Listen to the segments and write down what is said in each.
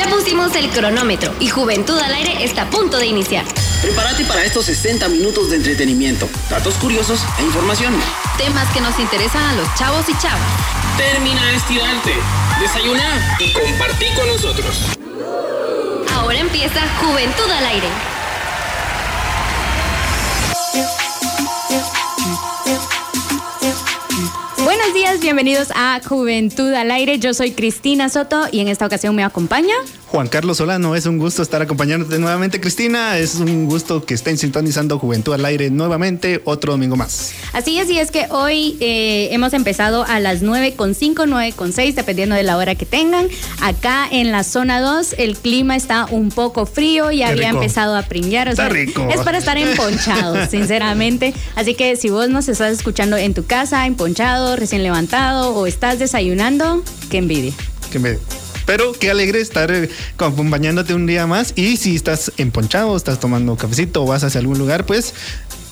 Ya pusimos el cronómetro y Juventud al Aire está a punto de iniciar. Prepárate para estos 60 minutos de entretenimiento, datos curiosos e información. Temas que nos interesan a los chavos y chavas. Termina de estirarte, desayunar y compartí con nosotros. Ahora empieza Juventud al Aire. Buenos días, bienvenidos a Juventud al Aire. Yo soy Cristina Soto y en esta ocasión me acompaña Juan Carlos Solano, es un gusto estar acompañándote nuevamente, Cristina. Es un gusto que estén sintonizando Juventud al Aire nuevamente, otro domingo más. Así es, y es que hoy eh, hemos empezado a las 9.5, 9.6, dependiendo de la hora que tengan. Acá en la zona 2, el clima está un poco frío y había empezado a pringar. está rico. Es para estar emponchados, sinceramente. Así que si vos nos estás escuchando en tu casa, emponchado, recién levantado o estás desayunando, qué envidia. Qué envidia. Pero qué alegre estar eh, acompañándote un día más. Y si estás emponchado, estás tomando cafecito o vas hacia algún lugar, pues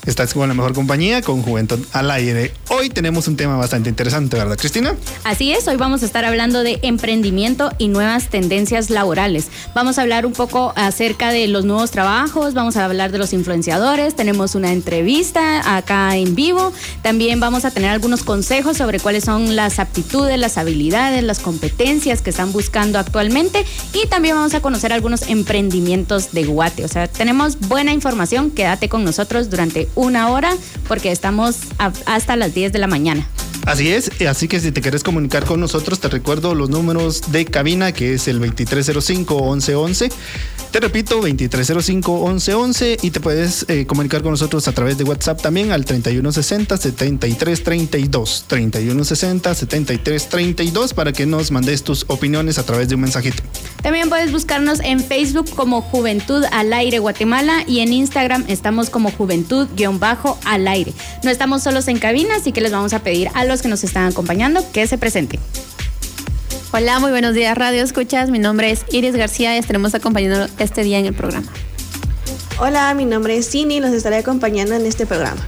Estás con la mejor compañía, con Juventud al aire. Hoy tenemos un tema bastante interesante, ¿verdad, Cristina? Así es, hoy vamos a estar hablando de emprendimiento y nuevas tendencias laborales. Vamos a hablar un poco acerca de los nuevos trabajos, vamos a hablar de los influenciadores, tenemos una entrevista acá en vivo, también vamos a tener algunos consejos sobre cuáles son las aptitudes, las habilidades, las competencias que están buscando actualmente y también vamos a conocer algunos emprendimientos de Guate. O sea, tenemos buena información, quédate con nosotros durante una hora porque estamos hasta las 10 de la mañana. Así es, así que si te quieres comunicar con nosotros, te recuerdo los números de cabina, que es el 2305-1111. Te repito, 2305-1111 y te puedes eh, comunicar con nosotros a través de WhatsApp también al 3160-7332. 3160-7332 para que nos mandes tus opiniones a través de un mensajito. También puedes buscarnos en Facebook como Juventud al Aire Guatemala y en Instagram estamos como Juventud-al Aire. No estamos solos en cabina, así que les vamos a pedir a los que nos están acompañando que se presenten. Hola, muy buenos días, Radio Escuchas. Mi nombre es Iris García y estaremos acompañando este día en el programa. Hola, mi nombre es Cini y los estaré acompañando en este programa.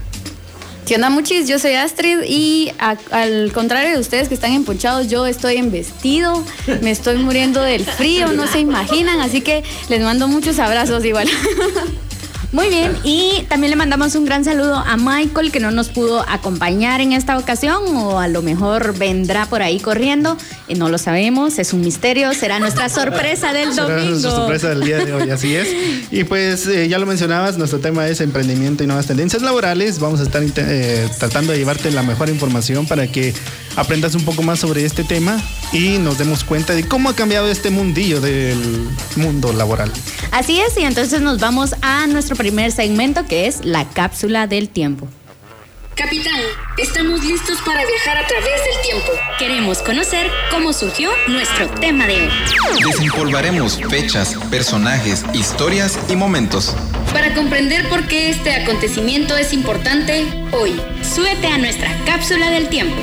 ¿Qué onda, muchis? Yo soy Astrid y al contrario de ustedes que están empuchados, yo estoy en vestido, me estoy muriendo del frío, no se imaginan, así que les mando muchos abrazos igual. Muy bien, y también le mandamos un gran saludo a Michael que no nos pudo acompañar en esta ocasión o a lo mejor vendrá por ahí corriendo, y no lo sabemos, es un misterio, será nuestra sorpresa del domingo. Será nuestra sorpresa del día de hoy, así es. Y pues eh, ya lo mencionabas, nuestro tema es emprendimiento y nuevas tendencias laborales. Vamos a estar eh, tratando de llevarte la mejor información para que aprendas un poco más sobre este tema y nos demos cuenta de cómo ha cambiado este mundillo del mundo laboral. Así es, y entonces nos vamos a nuestro primer segmento que es la cápsula del tiempo. Capitán, estamos listos para viajar a través del tiempo. Queremos conocer cómo surgió nuestro tema de hoy. Desempolvaremos fechas, personajes, historias y momentos. Para comprender por qué este acontecimiento es importante, hoy, súbete a nuestra cápsula del tiempo.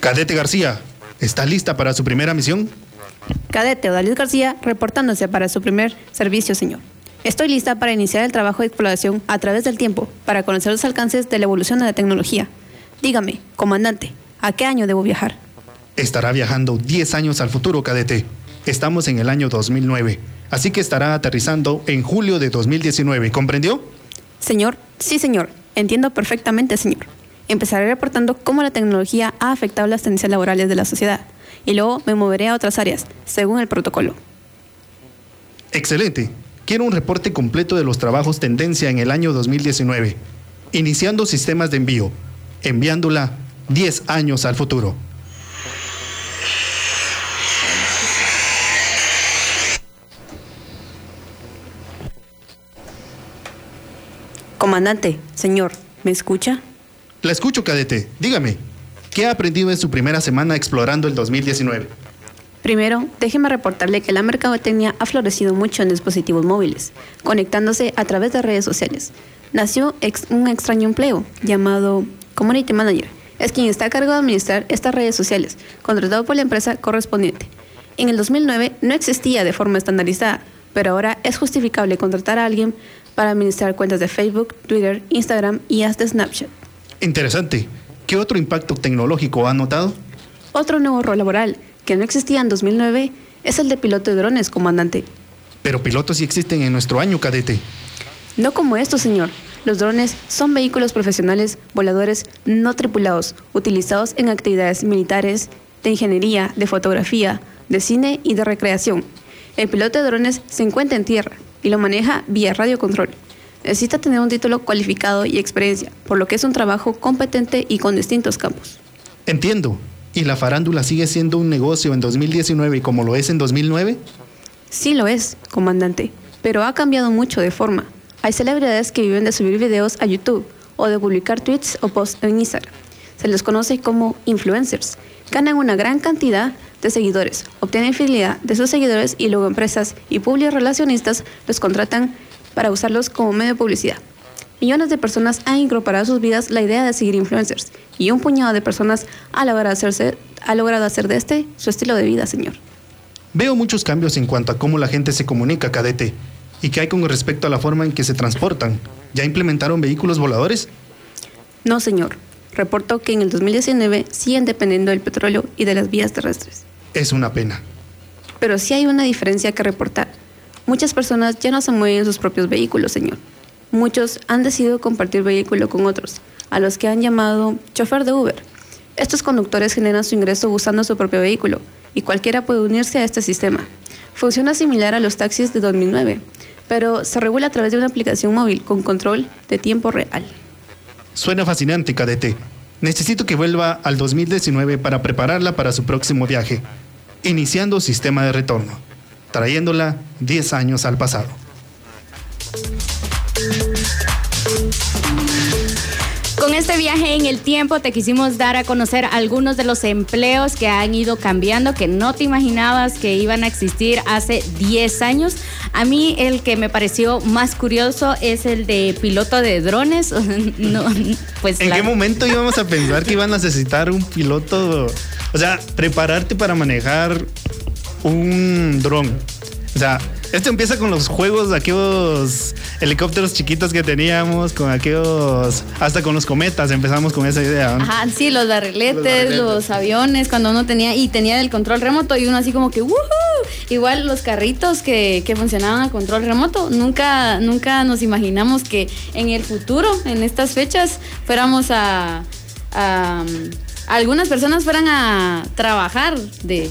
Cadete García, ¿está lista para su primera misión? Cadete Odalis García, reportándose para su primer servicio, señor. Estoy lista para iniciar el trabajo de exploración a través del tiempo, para conocer los alcances de la evolución de la tecnología. Dígame, comandante, ¿a qué año debo viajar? Estará viajando 10 años al futuro, cadete. Estamos en el año 2009, así que estará aterrizando en julio de 2019, ¿comprendió? Señor, sí, señor. Entiendo perfectamente, señor. Empezaré reportando cómo la tecnología ha afectado las tendencias laborales de la sociedad y luego me moveré a otras áreas, según el protocolo. Excelente. Quiero un reporte completo de los trabajos tendencia en el año 2019, iniciando sistemas de envío, enviándola 10 años al futuro. Comandante, señor, ¿me escucha? La escucho, cadete. Dígame, ¿qué ha aprendido en su primera semana explorando el 2019? Primero, déjeme reportarle que la mercadotecnia ha florecido mucho en dispositivos móviles, conectándose a través de redes sociales. Nació un extraño empleo llamado Community Manager. Es quien está a cargo de administrar estas redes sociales, contratado por la empresa correspondiente. En el 2009 no existía de forma estandarizada, pero ahora es justificable contratar a alguien para administrar cuentas de Facebook, Twitter, Instagram y hasta Snapchat. Interesante. ¿Qué otro impacto tecnológico ha notado? Otro nuevo rol laboral que no existía en 2009 es el de piloto de drones, comandante. Pero pilotos sí existen en nuestro año, cadete. No como esto, señor. Los drones son vehículos profesionales voladores no tripulados, utilizados en actividades militares, de ingeniería, de fotografía, de cine y de recreación. El piloto de drones se encuentra en tierra y lo maneja vía radiocontrol. Necesita tener un título cualificado y experiencia, por lo que es un trabajo competente y con distintos campos. Entiendo. ¿Y la farándula sigue siendo un negocio en 2019 como lo es en 2009? Sí lo es, comandante, pero ha cambiado mucho de forma. Hay celebridades que viven de subir videos a YouTube o de publicar tweets o posts en Instagram. Se les conoce como influencers. Ganan una gran cantidad de seguidores, obtienen fidelidad de sus seguidores y luego empresas y públicos relacionistas los contratan para usarlos como medio de publicidad. Millones de personas han incorporado a sus vidas la idea de seguir influencers y un puñado de personas ha logrado, hacerse, ha logrado hacer de este su estilo de vida, señor. Veo muchos cambios en cuanto a cómo la gente se comunica, cadete. ¿Y qué hay con respecto a la forma en que se transportan? ¿Ya implementaron vehículos voladores? No, señor. Reportó que en el 2019 siguen dependiendo del petróleo y de las vías terrestres. Es una pena. Pero sí hay una diferencia que reportar. Muchas personas ya no se mueven en sus propios vehículos, señor. Muchos han decidido compartir vehículo con otros, a los que han llamado chofer de Uber. Estos conductores generan su ingreso usando su propio vehículo, y cualquiera puede unirse a este sistema. Funciona similar a los taxis de 2009, pero se regula a través de una aplicación móvil con control de tiempo real. Suena fascinante, cadete. Necesito que vuelva al 2019 para prepararla para su próximo viaje, iniciando sistema de retorno, trayéndola 10 años al pasado. Con este viaje en el tiempo te quisimos dar a conocer algunos de los empleos que han ido cambiando, que no te imaginabas que iban a existir hace 10 años. A mí el que me pareció más curioso es el de piloto de drones. no, pues ¿En la- qué momento íbamos a pensar que iban a necesitar un piloto? O sea, prepararte para manejar un dron. O sea, esto empieza con los juegos de aquellos helicópteros chiquitos que teníamos, con aquellos, hasta con los cometas empezamos con esa idea. ¿no? Ajá, sí, los barriletes, Los aviones, cuando uno tenía, y tenía el control remoto y uno así como que, ¡woohoo! Igual los carritos que, que funcionaban a control remoto, nunca, nunca nos imaginamos que en el futuro, en estas fechas, fuéramos a, a- algunas personas fueran a trabajar de,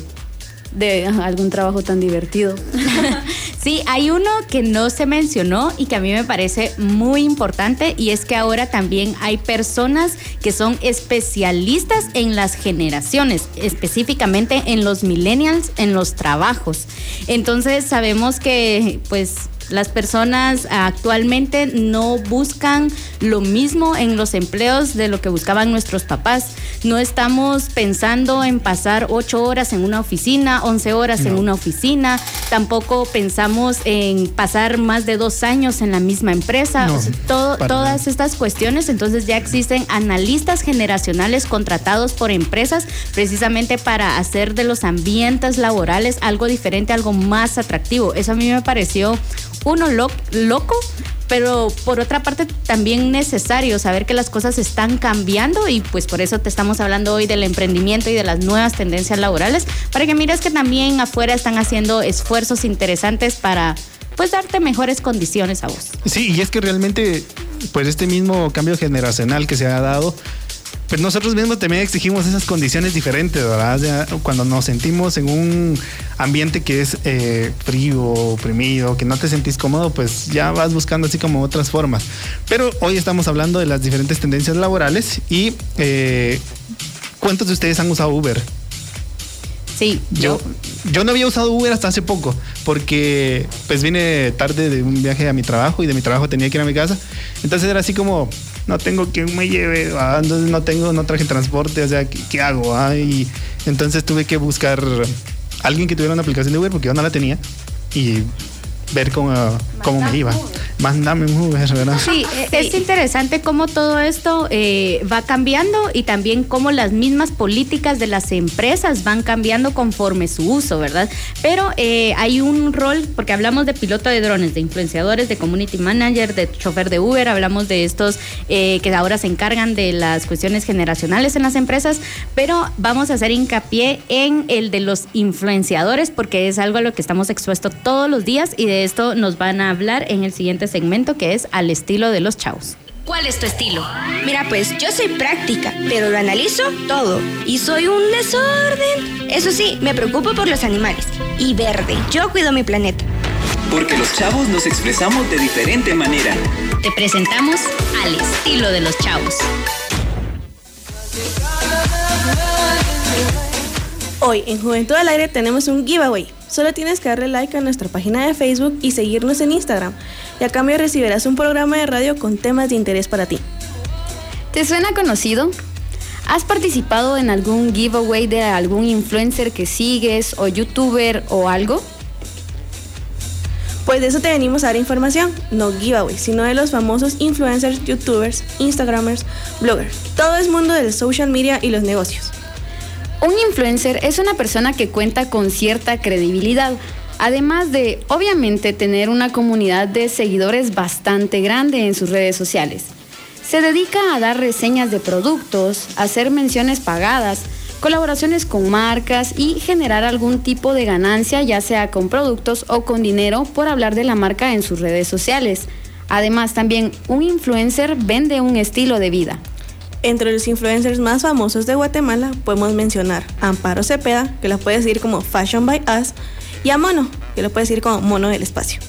de algún trabajo tan divertido. Sí, hay uno que no se mencionó y que a mí me parece muy importante y es que ahora también hay personas que son especialistas en las generaciones, específicamente en los millennials, en los trabajos. Entonces sabemos que pues las personas actualmente no buscan lo mismo en los empleos de lo que buscaban nuestros papás. No estamos pensando en pasar ocho horas en una oficina, 11 horas en una oficina. Tampoco pensamos en pasar más de dos años en la misma empresa. No, todo- todas estas cuestiones, entonces ya existen analistas generacionales contratados por empresas precisamente para hacer de los ambientes laborales algo diferente, algo más atractivo. Eso a mí me pareció uno lo- loco, pero por otra parte también necesario saber que las cosas están cambiando y pues por eso te estamos hablando hoy del emprendimiento y de las nuevas tendencias laborales, para que mires que también afuera están haciendo esfuerzos interesantes para pues darte mejores condiciones a vos. Sí, y es que realmente, pues este mismo cambio generacional que se ha dado, pues nosotros mismos también exigimos esas condiciones diferentes, ¿verdad? Sea, cuando nos sentimos en un ambiente que es eh, frío, oprimido, que no te sentís cómodo, pues ya vas buscando así como otras formas. Pero hoy estamos hablando de las diferentes tendencias laborales y eh, ¿cuántos de ustedes han usado Uber? Sí, Yo, yo no había usado Uber hasta hace poco, porque pues vine tarde de un viaje a mi trabajo y de mi trabajo tenía que ir a mi casa. Entonces era así como, no tengo quien me lleve, ah, entonces no tengo, no traje transporte, o sea, ¿qué, qué hago? ah? Y entonces tuve que buscar alguien que tuviera una aplicación de Uber porque yo no la tenía y ver cómo, cómo me iba. Mándame un Uber, ¿verdad? Sí, eh, es interesante cómo todo esto eh, va cambiando y también cómo las mismas políticas de las empresas van cambiando conforme su uso, ¿verdad? Pero eh, hay un rol, porque hablamos de piloto de drones, de influenciadores, de community manager, de chofer de Uber, hablamos de estos que ahora se encargan de las cuestiones generacionales en las empresas, pero vamos a hacer hincapié en el de los influenciadores porque es algo a lo que estamos expuestos todos los días y de esto nos van a hablar en el siguiente segmento que es al estilo de los chavos. ¿Cuál es tu estilo? Mira, pues yo soy práctica, pero lo analizo todo. Y soy un desorden. Eso sí, me preocupo por los animales. Y verde, yo cuido mi planeta. Porque los chavos nos expresamos de diferente manera. Te presentamos al estilo de los chavos. Hoy en Juventud al Aire tenemos un giveaway. Solo tienes que darle like a nuestra página de Facebook y seguirnos en Instagram. Y a cambio recibirás un programa de radio con temas de interés para ti. ¿Te suena conocido? ¿Has participado en algún giveaway de algún influencer que sigues o youtuber o algo? Pues de eso te venimos a dar información, no giveaway, sino de los famosos influencers, youtubers, instagramers, bloggers. Todo es mundo del social media y los negocios. Un influencer es una persona que cuenta con cierta credibilidad, además de, obviamente, tener una comunidad de seguidores bastante grande en sus redes sociales. Se dedica a dar reseñas de productos, hacer menciones pagadas, colaboraciones con marcas y generar algún tipo de ganancia, ya sea con productos o con dinero, por hablar de la marca en sus redes sociales. Además, también un influencer vende un estilo de vida. Entre los influencers más famosos de Guatemala podemos mencionar a Amparo Cepeda, que la puedes decir como Fashion by Us, y a Mono, que lo puedes decir como Mono del Espacio.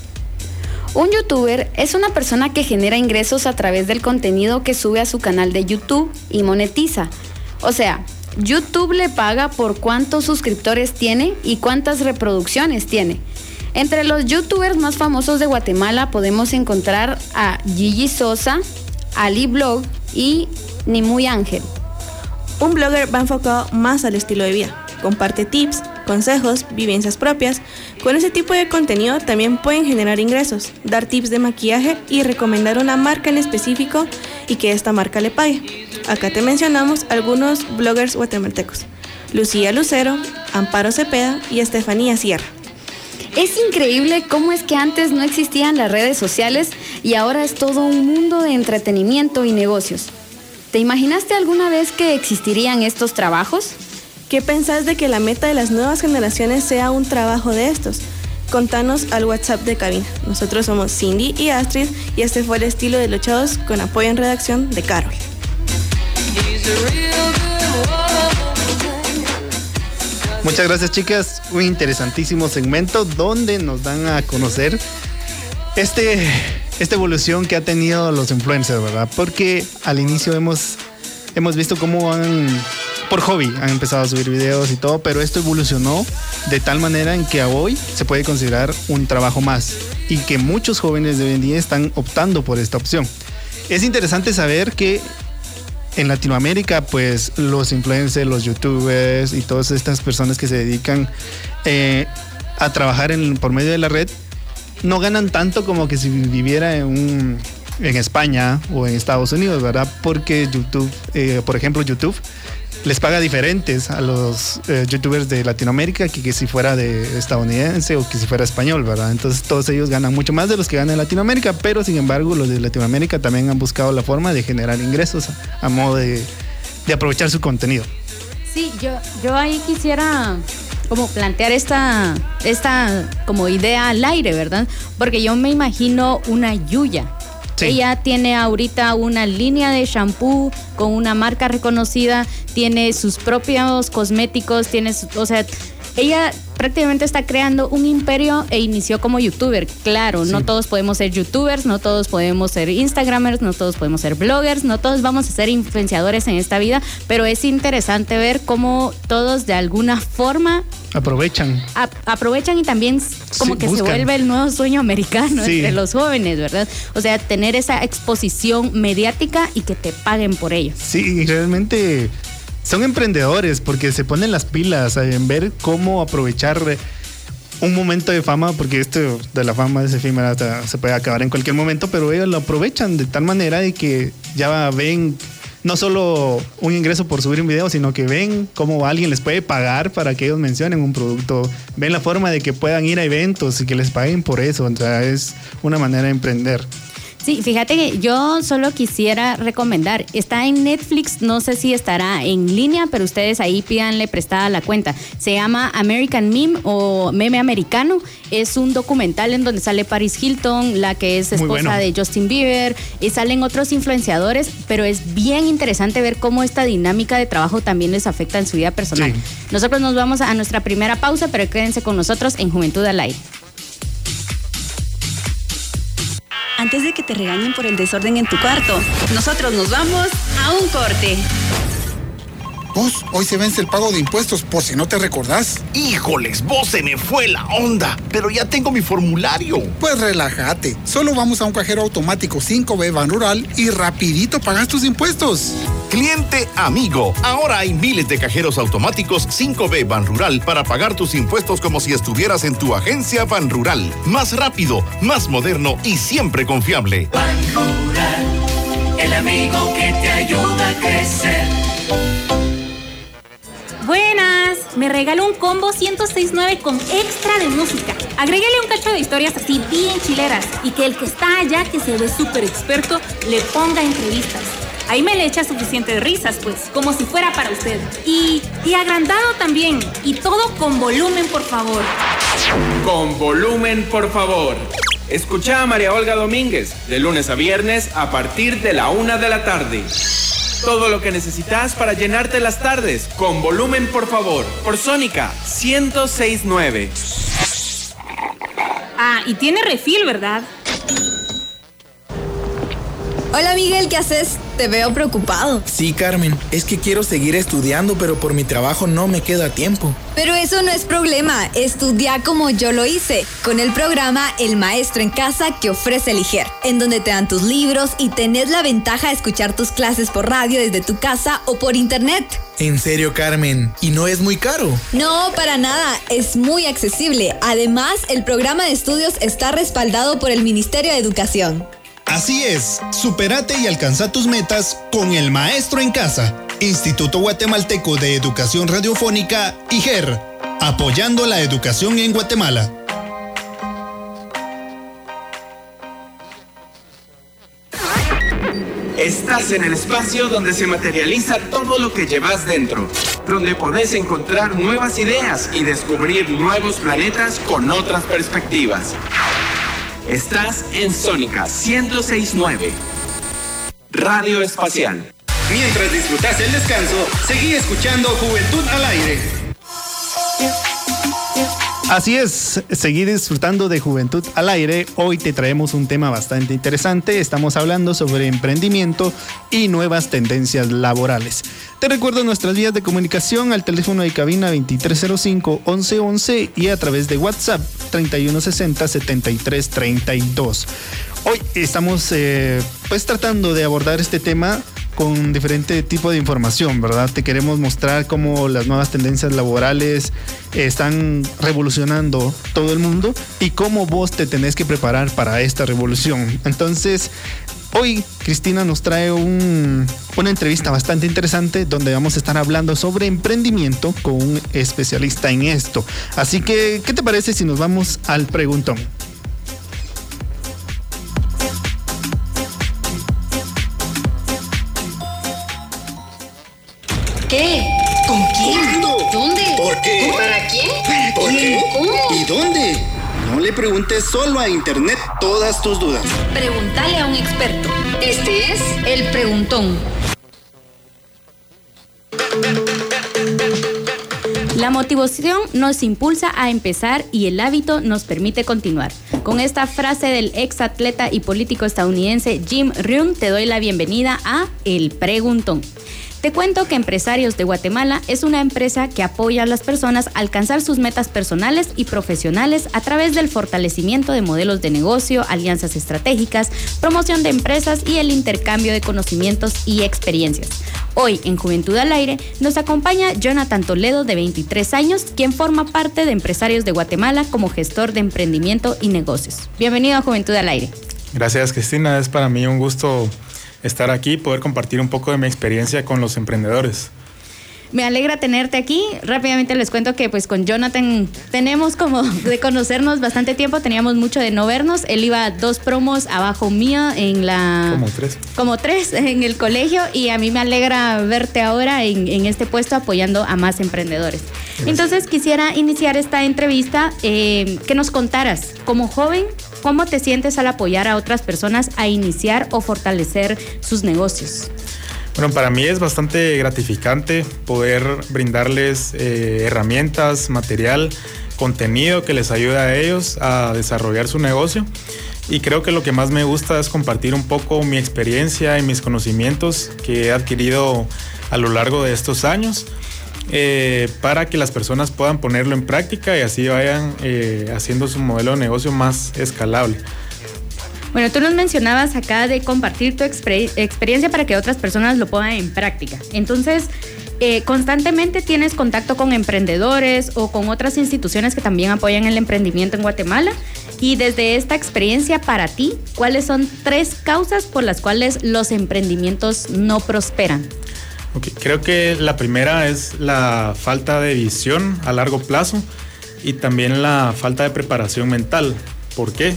Un youtuber es una persona que genera ingresos a través del contenido que sube a su canal de YouTube y monetiza. O sea, YouTube le paga por cuántos suscriptores tiene y cuántas reproducciones tiene. Entre los youtubers más famosos de Guatemala podemos encontrar a Gigi Sosa, Ali Blog y ni muy ángel. Un blogger va enfocado más al estilo de vida. Comparte tips, consejos, vivencias propias. Con ese tipo de contenido también pueden generar ingresos, dar tips de maquillaje y recomendar una marca en específico y que esta marca le pague. Acá te mencionamos algunos bloggers guatemaltecos. Lucía Lucero, Amparo Cepeda y Estefanía Sierra. Es increíble cómo es que antes no existían las redes sociales y ahora es todo un mundo de entretenimiento y negocios. ¿Te imaginaste alguna vez que existirían estos trabajos? ¿Qué pensás de que la meta de las nuevas generaciones sea un trabajo de estos? Contanos al WhatsApp de cabina. Nosotros somos Cindy y Astrid y este fue el estilo de Luchados con apoyo en redacción de Carol. Muchas gracias chicas, un interesantísimo segmento donde nos dan a conocer este esta evolución que ha tenido los influencers, ¿verdad? Porque al inicio hemos, hemos visto cómo han, por hobby, han empezado a subir videos y todo, pero esto evolucionó de tal manera en que a hoy se puede considerar un trabajo más y que muchos jóvenes de hoy en día están optando por esta opción. Es interesante saber que en Latinoamérica, pues los influencers, los youtubers y todas estas personas que se dedican eh, a trabajar por medio de la red no ganan tanto como que si viviera en un en España o en Estados Unidos, ¿verdad? Porque YouTube, eh, por ejemplo, YouTube les paga diferentes a los eh, youtubers de Latinoamérica que, que, si fuera de estadounidense o que si fuera español, ¿verdad? Entonces todos ellos ganan mucho más de los que ganan en Latinoamérica, pero sin embargo los de Latinoamérica también han buscado la forma de generar ingresos a, modo de, de, aprovechar su contenido. Sí, yo, yo ahí quisiera como plantear esta, esta como idea al aire, ¿verdad? Porque yo me imagino una Yuya. Ella tiene ahorita una línea de shampoo con una marca reconocida, tiene sus propios cosméticos, tiene, o sea, ella prácticamente está creando un imperio e inició como youtuber. Claro, no todos podemos ser youtubers, no todos podemos ser instagramers, no todos podemos ser bloggers, no todos vamos a ser influenciadores en esta vida, pero es interesante ver cómo todos de alguna forma aprovechan. aprovechan y también como que se vuelve el nuevo sueño americano entre los jóvenes, ¿verdad? O sea, tener esa exposición mediática y que te paguen por ello. Sí, realmente son emprendedores porque se ponen las pilas en ver cómo aprovechar un momento de fama, porque esto de la fama es efímera, se puede acabar en cualquier momento, pero ellos lo aprovechan de tal manera de que ya ven no solo un ingreso por subir un video, sino que ven cómo alguien les puede pagar para que ellos mencionen un producto, ven la forma de que puedan ir a eventos y que les paguen por eso, o sea, es una manera de emprender. Sí, fíjate que yo solo quisiera recomendar, está en Netflix, no sé si estará en línea, pero ustedes ahí pídanle prestada la cuenta. Se llama American Meme o Meme Americano. Es un documental en donde sale Paris Hilton, la que es esposa de Justin Bieber, y salen otros influenciadores, pero es bien interesante ver cómo esta dinámica de trabajo también les afecta en su vida personal. Nosotros nos vamos a nuestra primera pausa, pero quédense con nosotros en Juventud al Aire. Antes de que te regañen por el desorden en tu cuarto. Nosotros nos vamos a un corte. Vos, hoy se vence el pago de impuestos, por si no te recordás. Híjoles, vos se me fue la onda, pero ya tengo mi formulario. Pues relájate, solo vamos a un cajero automático 5B Ban Rural y rapidito pagas tus impuestos. Cliente amigo, ahora hay miles de cajeros automáticos 5B Ban Rural para pagar tus impuestos como si estuvieras en tu agencia Ban Rural. Más rápido, más moderno y siempre confiable. Ban Rural, el amigo que te ayuda a crecer. Buenas, me regaló un combo 1069 con extra de música. Agréguele un cacho de historias así bien chileras y que el que está allá, que se ve súper experto, le ponga entrevistas. Ahí me le echa suficientes risas, pues, como si fuera para usted. Y, y agrandado también. Y todo con volumen, por favor. Con volumen, por favor. Escucha a María Olga Domínguez, de lunes a viernes, a partir de la una de la tarde. Todo lo que necesitas para llenarte las tardes. Con volumen, por favor. Por Sónica 1069. Ah, y tiene refil, ¿verdad? Hola Miguel, ¿qué haces? Te veo preocupado. Sí, Carmen, es que quiero seguir estudiando, pero por mi trabajo no me queda tiempo. Pero eso no es problema, estudia como yo lo hice, con el programa El Maestro en Casa que ofrece Liger, en donde te dan tus libros y tenés la ventaja de escuchar tus clases por radio desde tu casa o por internet. En serio, Carmen, ¿y no es muy caro? No, para nada, es muy accesible. Además, el programa de estudios está respaldado por el Ministerio de Educación. Así es, superate y alcanza tus metas con el maestro en casa. Instituto Guatemalteco de Educación Radiofónica, IGER, apoyando la educación en Guatemala. Estás en el espacio donde se materializa todo lo que llevas dentro, donde podés encontrar nuevas ideas y descubrir nuevos planetas con otras perspectivas. Estás en Sónica 1069. Radio Espacial. Mientras disfrutas el descanso, seguí escuchando Juventud al aire. Así es, seguí disfrutando de Juventud al aire. Hoy te traemos un tema bastante interesante. Estamos hablando sobre emprendimiento y nuevas tendencias laborales. Te recuerdo nuestras vías de comunicación al teléfono de cabina 2305-1111 y a través de WhatsApp 3160-7332. Hoy estamos eh, pues tratando de abordar este tema con diferente tipo de información, ¿verdad? Te queremos mostrar cómo las nuevas tendencias laborales están revolucionando todo el mundo y cómo vos te tenés que preparar para esta revolución. Entonces, hoy Cristina nos trae una entrevista bastante interesante donde vamos a estar hablando sobre emprendimiento con un especialista en esto. Así que, ¿qué te parece si nos vamos al preguntón? Preguntes solo a Internet todas tus dudas. Pregúntale a un experto. Este es el preguntón. La motivación nos impulsa a empezar y el hábito nos permite continuar. Con esta frase del ex atleta y político estadounidense Jim Rohn te doy la bienvenida a El Preguntón. Te cuento que Empresarios de Guatemala es una empresa que apoya a las personas a alcanzar sus metas personales y profesionales a través del fortalecimiento de modelos de negocio, alianzas estratégicas, promoción de empresas y el intercambio de conocimientos y experiencias. Hoy en Juventud al Aire nos acompaña Jonathan Toledo de 23 años, quien forma parte de Empresarios de Guatemala como gestor de emprendimiento y negocios. Bienvenido a Juventud al Aire. Gracias Cristina, es para mí un gusto estar aquí y poder compartir un poco de mi experiencia con los emprendedores. Me alegra tenerte aquí. Rápidamente les cuento que pues con Jonathan tenemos como de conocernos bastante tiempo, teníamos mucho de no vernos. Él iba dos promos abajo mío en la... Como tres. Como tres en el colegio y a mí me alegra verte ahora en, en este puesto apoyando a más emprendedores. Entonces quisiera iniciar esta entrevista eh, que nos contaras como joven ¿Cómo te sientes al apoyar a otras personas a iniciar o fortalecer sus negocios? Bueno, para mí es bastante gratificante poder brindarles eh, herramientas, material, contenido que les ayude a ellos a desarrollar su negocio. Y creo que lo que más me gusta es compartir un poco mi experiencia y mis conocimientos que he adquirido a lo largo de estos años eh, para que las personas puedan ponerlo en práctica y así vayan eh, haciendo su modelo de negocio más escalable. Bueno, tú nos mencionabas acá de compartir tu experiencia para que otras personas lo pongan en práctica. Entonces, eh, constantemente tienes contacto con emprendedores o con otras instituciones que también apoyan el emprendimiento en Guatemala. Y desde esta experiencia para ti, ¿cuáles son tres causas por las cuales los emprendimientos no prosperan? Creo que la primera es la falta de visión a largo plazo y también la falta de preparación mental. ¿Por qué?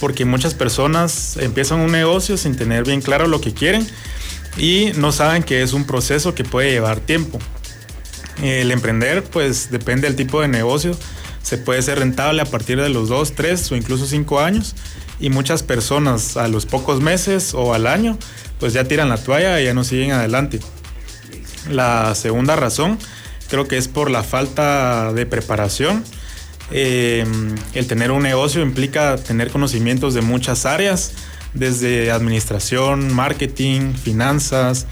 Porque muchas personas empiezan un negocio sin tener bien claro lo que quieren y no saben que es un proceso que puede llevar tiempo. El emprender pues depende del tipo de negocio. Se puede ser rentable a partir de los 2, 3 o incluso 5 años y muchas personas a los pocos meses o al año pues ya tiran la toalla y ya no siguen adelante. La segunda razón creo que es por la falta de preparación. Eh, el tener un negocio implica tener conocimientos de muchas áreas, desde administración, marketing, finanzas,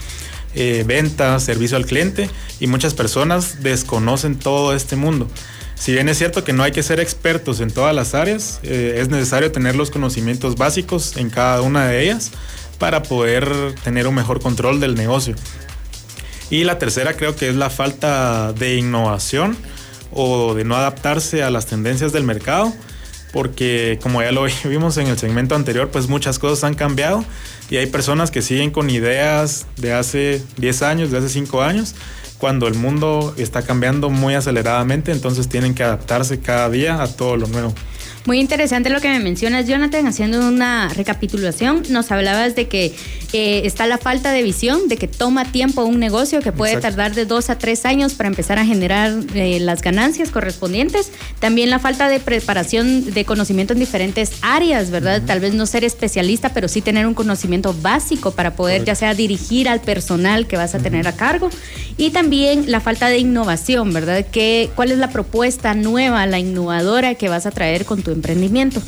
eh, ventas, servicio al cliente, y muchas personas desconocen todo este mundo. Si bien es cierto que no hay que ser expertos en todas las áreas, eh, es necesario tener los conocimientos básicos en cada una de ellas para poder tener un mejor control del negocio. Y la tercera creo que es la falta de innovación o de no adaptarse a las tendencias del mercado, porque como ya lo vimos en el segmento anterior, pues muchas cosas han cambiado y hay personas que siguen con ideas de hace 10 años, de hace 5 años, cuando el mundo está cambiando muy aceleradamente, entonces tienen que adaptarse cada día a todo lo nuevo. Muy interesante lo que me mencionas, Jonathan, haciendo una recapitulación. Nos hablabas de que eh, está la falta de visión, de que toma tiempo un negocio que puede tardar de dos a tres años para empezar a generar eh, las ganancias correspondientes. También la falta de preparación de conocimiento en diferentes áreas, ¿verdad? Tal vez no ser especialista, pero sí tener un conocimiento básico para poder ya sea dirigir al personal que vas a tener a cargo. Y también la falta de innovación, ¿verdad? ¿Qué, ¿Cuál es la propuesta nueva, la innovadora que vas a traer con tu emprendimiento.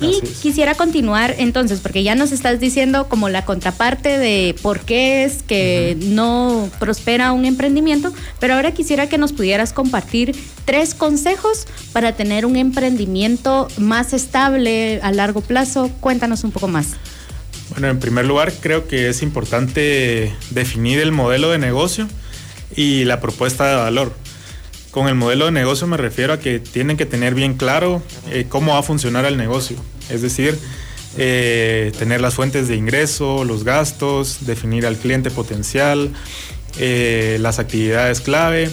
Y quisiera continuar entonces, porque ya nos estás diciendo como la contraparte de por qué es que no prospera un emprendimiento, pero ahora quisiera que nos pudieras compartir tres consejos para tener un emprendimiento más estable a largo plazo. Cuéntanos un poco más. Bueno, en primer lugar, creo que es importante definir el modelo de negocio y la propuesta de valor. Con el modelo de negocio me refiero a que tienen que tener bien claro eh, cómo va a funcionar el negocio. Es decir, eh, tener las fuentes de ingreso, los gastos, definir al cliente potencial, eh, las actividades clave,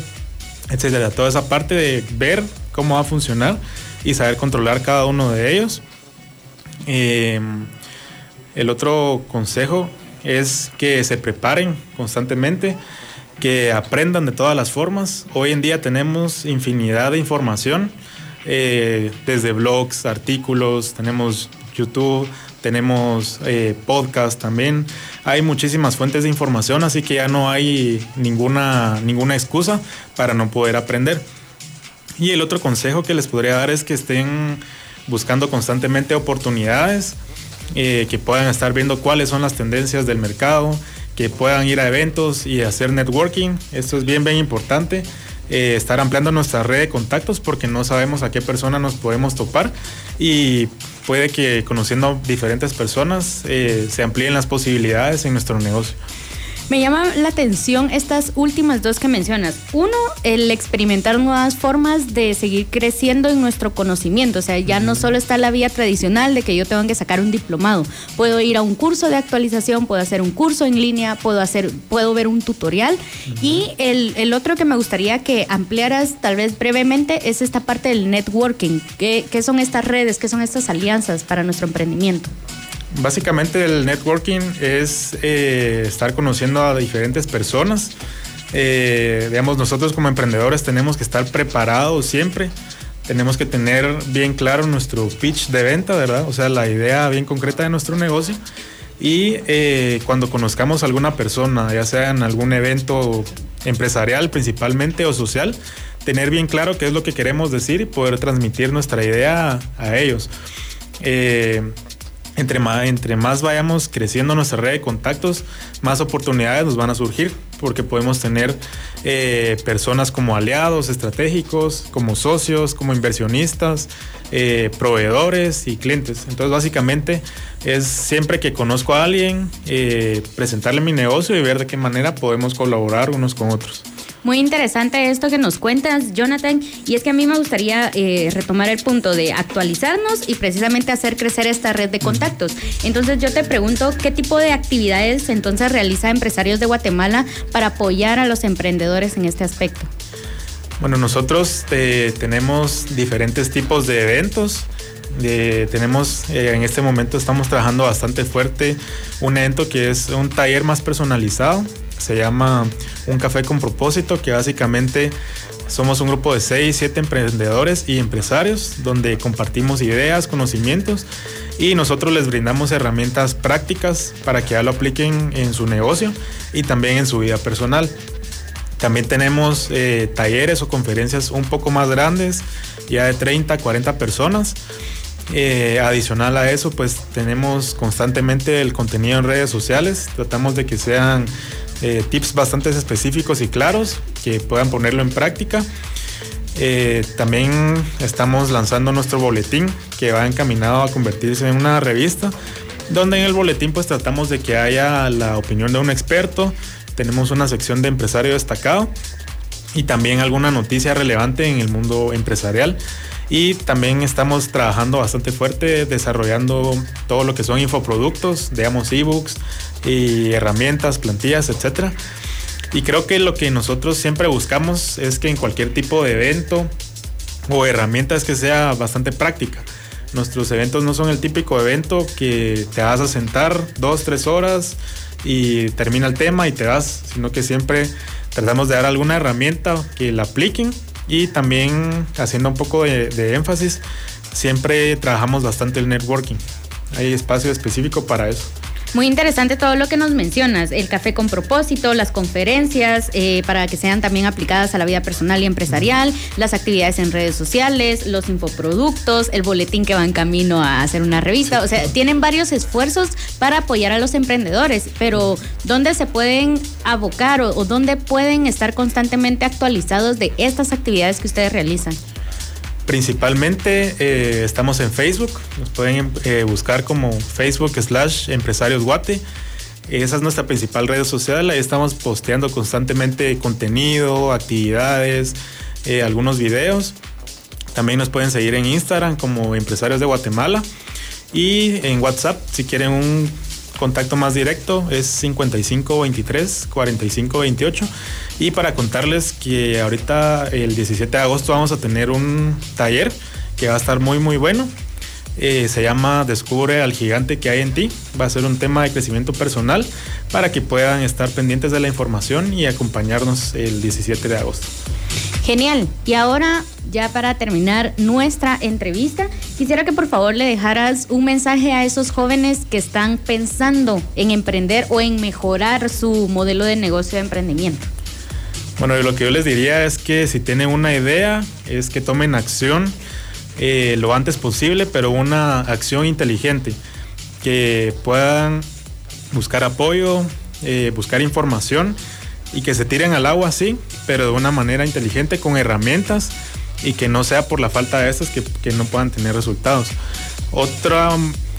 etcétera. Toda esa parte de ver cómo va a funcionar y saber controlar cada uno de ellos. el otro consejo es que se preparen constantemente que aprendan de todas las formas. Hoy en día tenemos infinidad de información, eh, desde blogs, artículos, tenemos YouTube, tenemos eh, también. Hay muchísimas fuentes de información, así que ya no hay ninguna, ninguna excusa para no poder aprender. Y el otro consejo que les podría dar es que estén buscando constantemente oportunidades, eh, que puedan estar viendo cuáles son las tendencias del mercado, que puedan ir a eventos y hacer networking. Esto es bien, bien importante. Eh, estar ampliando nuestra red de contactos porque no sabemos a qué persona nos podemos topar y puede que conociendo diferentes personas eh, se amplíen las posibilidades en nuestro negocio. Me llama la atención estas últimas dos que mencionas. Uno, el experimentar nuevas formas de seguir creciendo en nuestro conocimiento. O sea, ya no solo está la vía tradicional de que yo tengo que sacar un diplomado. Puedo ir a un curso de actualización, puedo hacer un curso en línea, puedo hacer, puedo ver un tutorial. Y el, el, otro que me gustaría que ampliaras tal vez brevemente es esta parte del networking. ¿Qué, qué son estas redes? ¿Qué son estas alianzas para nuestro emprendimiento? Básicamente el networking es eh, estar conociendo a diferentes personas. Eh, digamos, nosotros como emprendedores tenemos que estar preparados siempre. Tenemos que tener bien claro nuestro pitch de venta, ¿verdad? O sea, la idea bien concreta de nuestro negocio. Y eh, cuando conozcamos a alguna persona, ya sea en algún evento empresarial principalmente o social, tener bien claro qué es lo que queremos decir y poder transmitir nuestra idea a, ellos entre más, entre más vayamos creciendo nuestra red de contactos, más oportunidades nos van a surgir, porque podemos tener eh, personas como aliados estratégicos, como socios, como inversionistas, eh, proveedores y clientes. Entonces, básicamente es siempre que conozco a alguien, eh, presentarle mi negocio y ver de qué manera podemos colaborar unos con otros. Muy interesante esto que nos cuentas, Jonathan, y es que a mí me gustaría eh, retomar el punto de actualizarnos y precisamente hacer crecer esta red de contactos. Entonces yo te pregunto, ¿qué tipo de actividades entonces realiza Empresarios de Guatemala para apoyar a los emprendedores en este aspecto? Bueno, nosotros eh, tenemos diferentes tipos de eventos. tenemos eh, en este momento estamos trabajando bastante fuerte un evento que es un taller más personalizado se llama Un Café con Propósito, que básicamente somos un grupo de 6, 7 emprendedores y empresarios donde compartimos ideas, conocimientos y nosotros les brindamos herramientas prácticas para que ya lo apliquen en su negocio y también en su vida personal. También tenemos eh, talleres o conferencias un poco más grandes, ya de 30, 40 personas. Eh, adicional a eso, pues tenemos constantemente el contenido en redes sociales. Tratamos de que sean eh, tips bastante específicos y claros que puedan ponerlo en práctica. Eh, también estamos lanzando nuestro boletín que va encaminado a convertirse en una revista donde en el boletín pues tratamos de que haya la opinión de un experto, tenemos una sección de empresario destacado y también alguna noticia relevante en el mundo empresarial. Y también estamos trabajando bastante fuerte desarrollando todo lo que son infoproductos, digamos ebooks y herramientas, plantillas, etc. Y creo que lo que nosotros siempre buscamos es que en cualquier tipo de evento o herramienta es que sea bastante práctica. Nuestros eventos no son el típico evento que te vas a sentar dos, tres horas y termina el tema y te vas, sino que siempre tratamos de dar alguna herramienta que la apliquen y también haciendo un poco de, énfasis, siempre trabajamos bastante el networking. Hay espacio específico para eso. Muy interesante todo lo que nos mencionas, el café con propósito, las conferencias eh, para que sean también aplicadas a la vida personal y empresarial, las actividades en redes sociales, los infoproductos, el boletín que va en camino a hacer una revista. O sea, tienen varios esfuerzos para apoyar a los emprendedores, pero ¿dónde se pueden abocar o dónde pueden estar constantemente actualizados de estas actividades que ustedes realizan? Principalmente eh, estamos en Facebook, nos pueden eh, buscar como Facebook slash empresarios guate. Esa es nuestra principal red social, ahí estamos posteando constantemente contenido, actividades, eh, algunos videos. También nos pueden seguir en Instagram como Empresarios de Guatemala y en WhatsApp si quieren un contacto más directo es 5523 4528 y para contarles que ahorita el 17 de agosto vamos a tener un taller que va a estar muy muy bueno eh, se llama Descubre al gigante que hay en ti. Va a ser un tema de crecimiento personal para que puedan estar pendientes de la información y acompañarnos el 17 de agosto. Genial. Y ahora, ya para terminar nuestra entrevista, quisiera que por favor le dejaras un mensaje a esos jóvenes que están pensando en emprender o en mejorar su modelo de negocio de emprendimiento. Bueno, lo que yo les diría es que si tienen una idea, es que tomen acción eh, lo antes posible, pero una acción inteligente, que puedan buscar apoyo, eh, buscar información y que se tiren al agua así, pero de una manera inteligente, con herramientas y que no sea por la falta de estas que, que no puedan tener resultados. Otro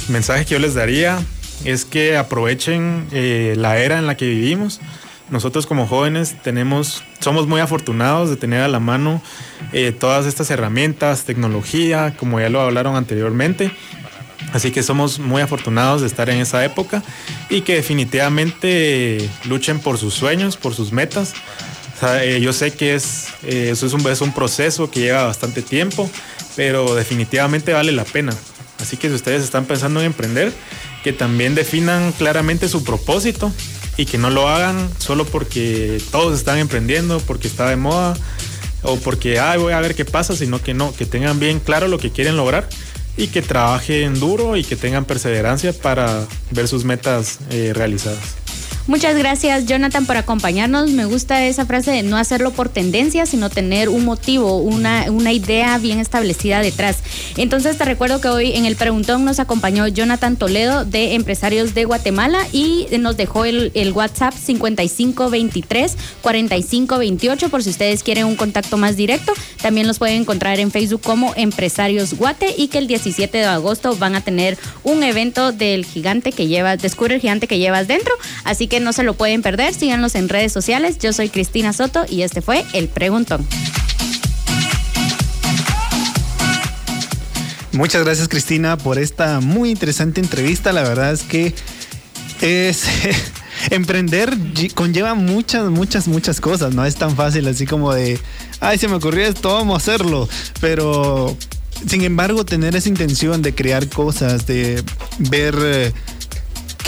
mensaje que yo les daría es que aprovechen eh, la era en la que vivimos. Nosotros como jóvenes tenemos, somos muy afortunados de tener a la mano eh, todas estas herramientas, tecnología, como ya lo hablaron anteriormente. Así que somos muy afortunados de estar en esa época y que definitivamente luchen por sus sueños, por sus metas. Eh, yo sé que es, eso es un, es un proceso que lleva bastante tiempo, pero definitivamente vale la pena. Así que si ustedes están pensando en emprender, que también definan claramente su propósito y que no lo hagan solo porque todos están emprendiendo, porque está de moda o porque Ay, voy a ver qué pasa, sino que no, que tengan bien claro lo que quieren lograr y que trabajen duro y que tengan perseverancia para ver sus metas eh, realizadas. Muchas gracias Jonathan por acompañarnos. Me gusta esa frase de no hacerlo por tendencia, sino tener un motivo, una, una idea bien establecida detrás. Entonces te recuerdo que hoy en el preguntón nos acompañó Jonathan Toledo de Empresarios de Guatemala y nos dejó el, el WhatsApp 5523 4528 por si ustedes quieren un contacto más directo. También los pueden encontrar en Facebook como Empresarios Guate y que el 17 de agosto van a tener un evento del gigante que llevas, descubre el gigante que llevas dentro. Así que no se lo pueden perder. Síganlos en redes sociales. Yo soy Cristina Soto y este fue El Preguntón. Muchas gracias Cristina por esta muy interesante entrevista. La verdad es que es emprender conlleva muchas, muchas, muchas cosas. No es tan fácil así como de, ay, se me ocurrió esto, vamos a hacerlo. Pero, sin embargo, tener esa intención de crear cosas, de ver eh,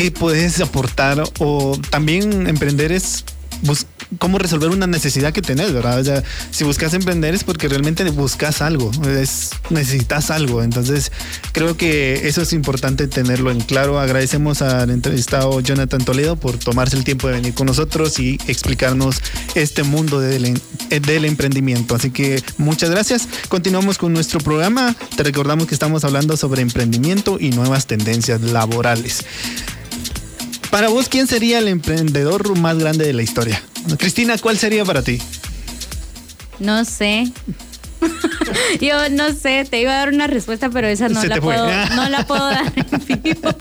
qué puedes aportar o también emprender es cómo resolver una necesidad que tenés, ¿verdad? Si buscas emprender es porque realmente buscas algo, es, necesitas algo. Entonces, creo que eso es importante tenerlo en claro. Agradecemos al entrevistado Jonathan Toledo por tomarse el tiempo de venir con nosotros y explicarnos este mundo del, del emprendimiento. Así que muchas gracias. Continuamos con nuestro programa. Te recordamos que estamos hablando sobre emprendimiento y nuevas tendencias laborales. Para vos, ¿quién sería el emprendedor más grande de la historia? Cristina, ¿cuál sería para ti? No sé. Yo no sé, te iba a dar una respuesta, pero esa no, la puedo, no la puedo dar en vivo.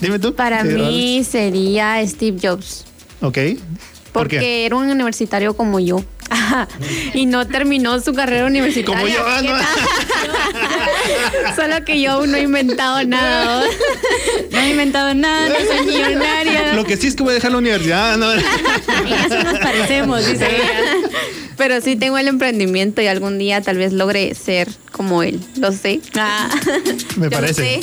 Dime tú. Para mí sería Steve Jobs. Ok. Porque era un universitario como yo. y no terminó su carrera universitaria. Como yo, ah, Solo que yo aún no he inventado nada. No he inventado nada, no soy millonaria. Lo que sí es que voy a dejar la universidad. ¿no? Y eso nos parecemos, dice ella. Pero sí tengo el emprendimiento y algún día tal vez logre ser como él. Lo sé. Ah. Me parece.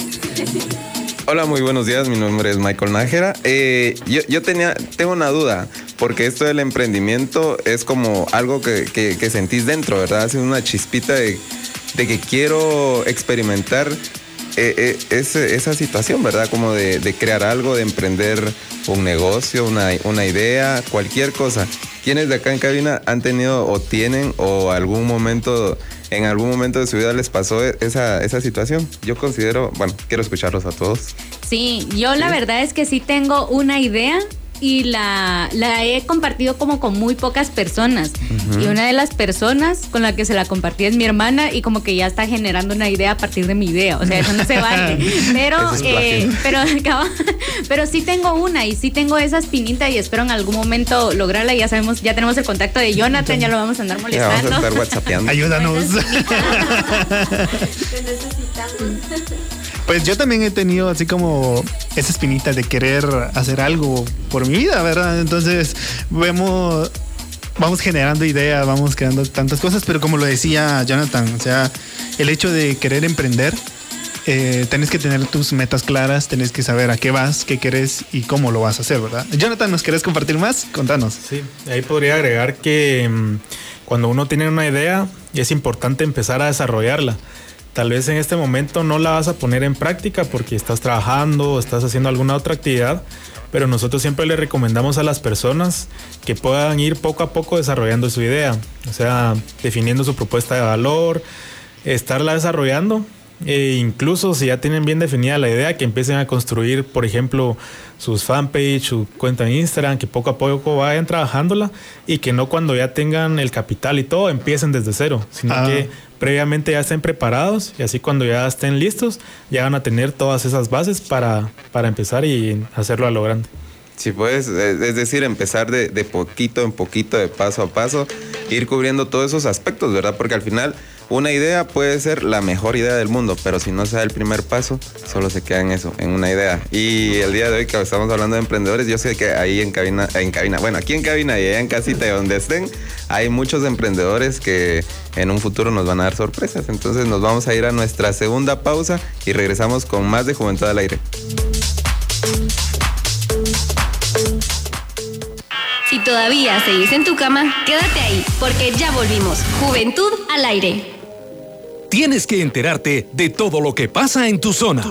Hola, muy buenos días. Mi nombre es Michael Nájera. Eh, yo, yo, tenía, tengo una duda, porque esto del emprendimiento es como algo que, que, sentís dentro, ¿verdad? Es una chispita de, de que quiero experimentar eh, eh, esa situación, ¿verdad? Como de, de, crear algo, de emprender un negocio, una, una idea, cualquier cosa. ¿Quiénes de acá en cabina han tenido o tienen o algún momento en algún momento de su vida les pasó esa, esa situación. Yo considero, bueno, quiero escucharlos a todos. Sí, yo la verdad es que sí tengo una idea y la, la he compartido como con muy pocas personas. Y una de las personas con la que se la compartí es mi hermana y como que ya está generando una idea a partir de mi idea. O sea, eso no se vale. Pero, eh, pero, pero sí tengo una y sí tengo esa espinita y espero en algún momento lograrla. Ya sabemos, ya tenemos el contacto de Jonathan, ya lo vamos a andar molestando. vamos a estar. Ayúdanos. Pues yo también he tenido así como esa espinita de querer hacer algo por mi vida, ¿verdad? Entonces vemos, vamos generando ideas, vamos creando tantas cosas, pero como lo decía Jonathan, o sea, el hecho de querer emprender, eh, tenés que tener tus metas claras, tenés que saber a qué vas, qué querés y cómo lo vas a hacer, ¿verdad? Jonathan, ¿nos querés compartir más? Contanos. Sí, ahí podría agregar que mm, cuando uno tiene una idea es importante empezar a desarrollarla tal vez en este momento no la vas a poner en práctica porque estás trabajando o estás haciendo alguna otra actividad, pero nosotros siempre le recomendamos a las personas que puedan ir poco a poco desarrollando su idea, o sea, definiendo su propuesta de valor, estarla desarrollando E incluso si ya tienen bien definida la idea, que empiecen a construir, por ejemplo, sus fanpage, su cuenta en Instagram, que poco a poco vayan trabajándola y que no cuando ya tengan el capital y todo empiecen desde cero, sino Ah. que previamente ya estén preparados y así cuando ya estén listos ya van a tener todas esas bases para, para empezar y hacerlo a lo grande. Sí, pues, es decir, empezar de, de poquito en poquito, de paso a paso, ir cubriendo todos esos aspectos, ¿verdad? Porque al final una idea puede ser la mejor idea del mundo, pero si no se da el primer paso, solo se queda en eso, en una idea. Y el día de hoy que estamos hablando de emprendedores, yo sé que ahí en cabina, en cabina, bueno, aquí en cabina y allá en casita y donde estén, hay muchos emprendedores que en un futuro nos van a dar sorpresas. Entonces nos vamos a ir a nuestra segunda pausa y regresamos con más de Juventud al Aire. Si todavía seguís en tu cama, quédate ahí, porque ya volvimos. Juventud al aire. Tienes que enterarte de todo lo que pasa en tu zona.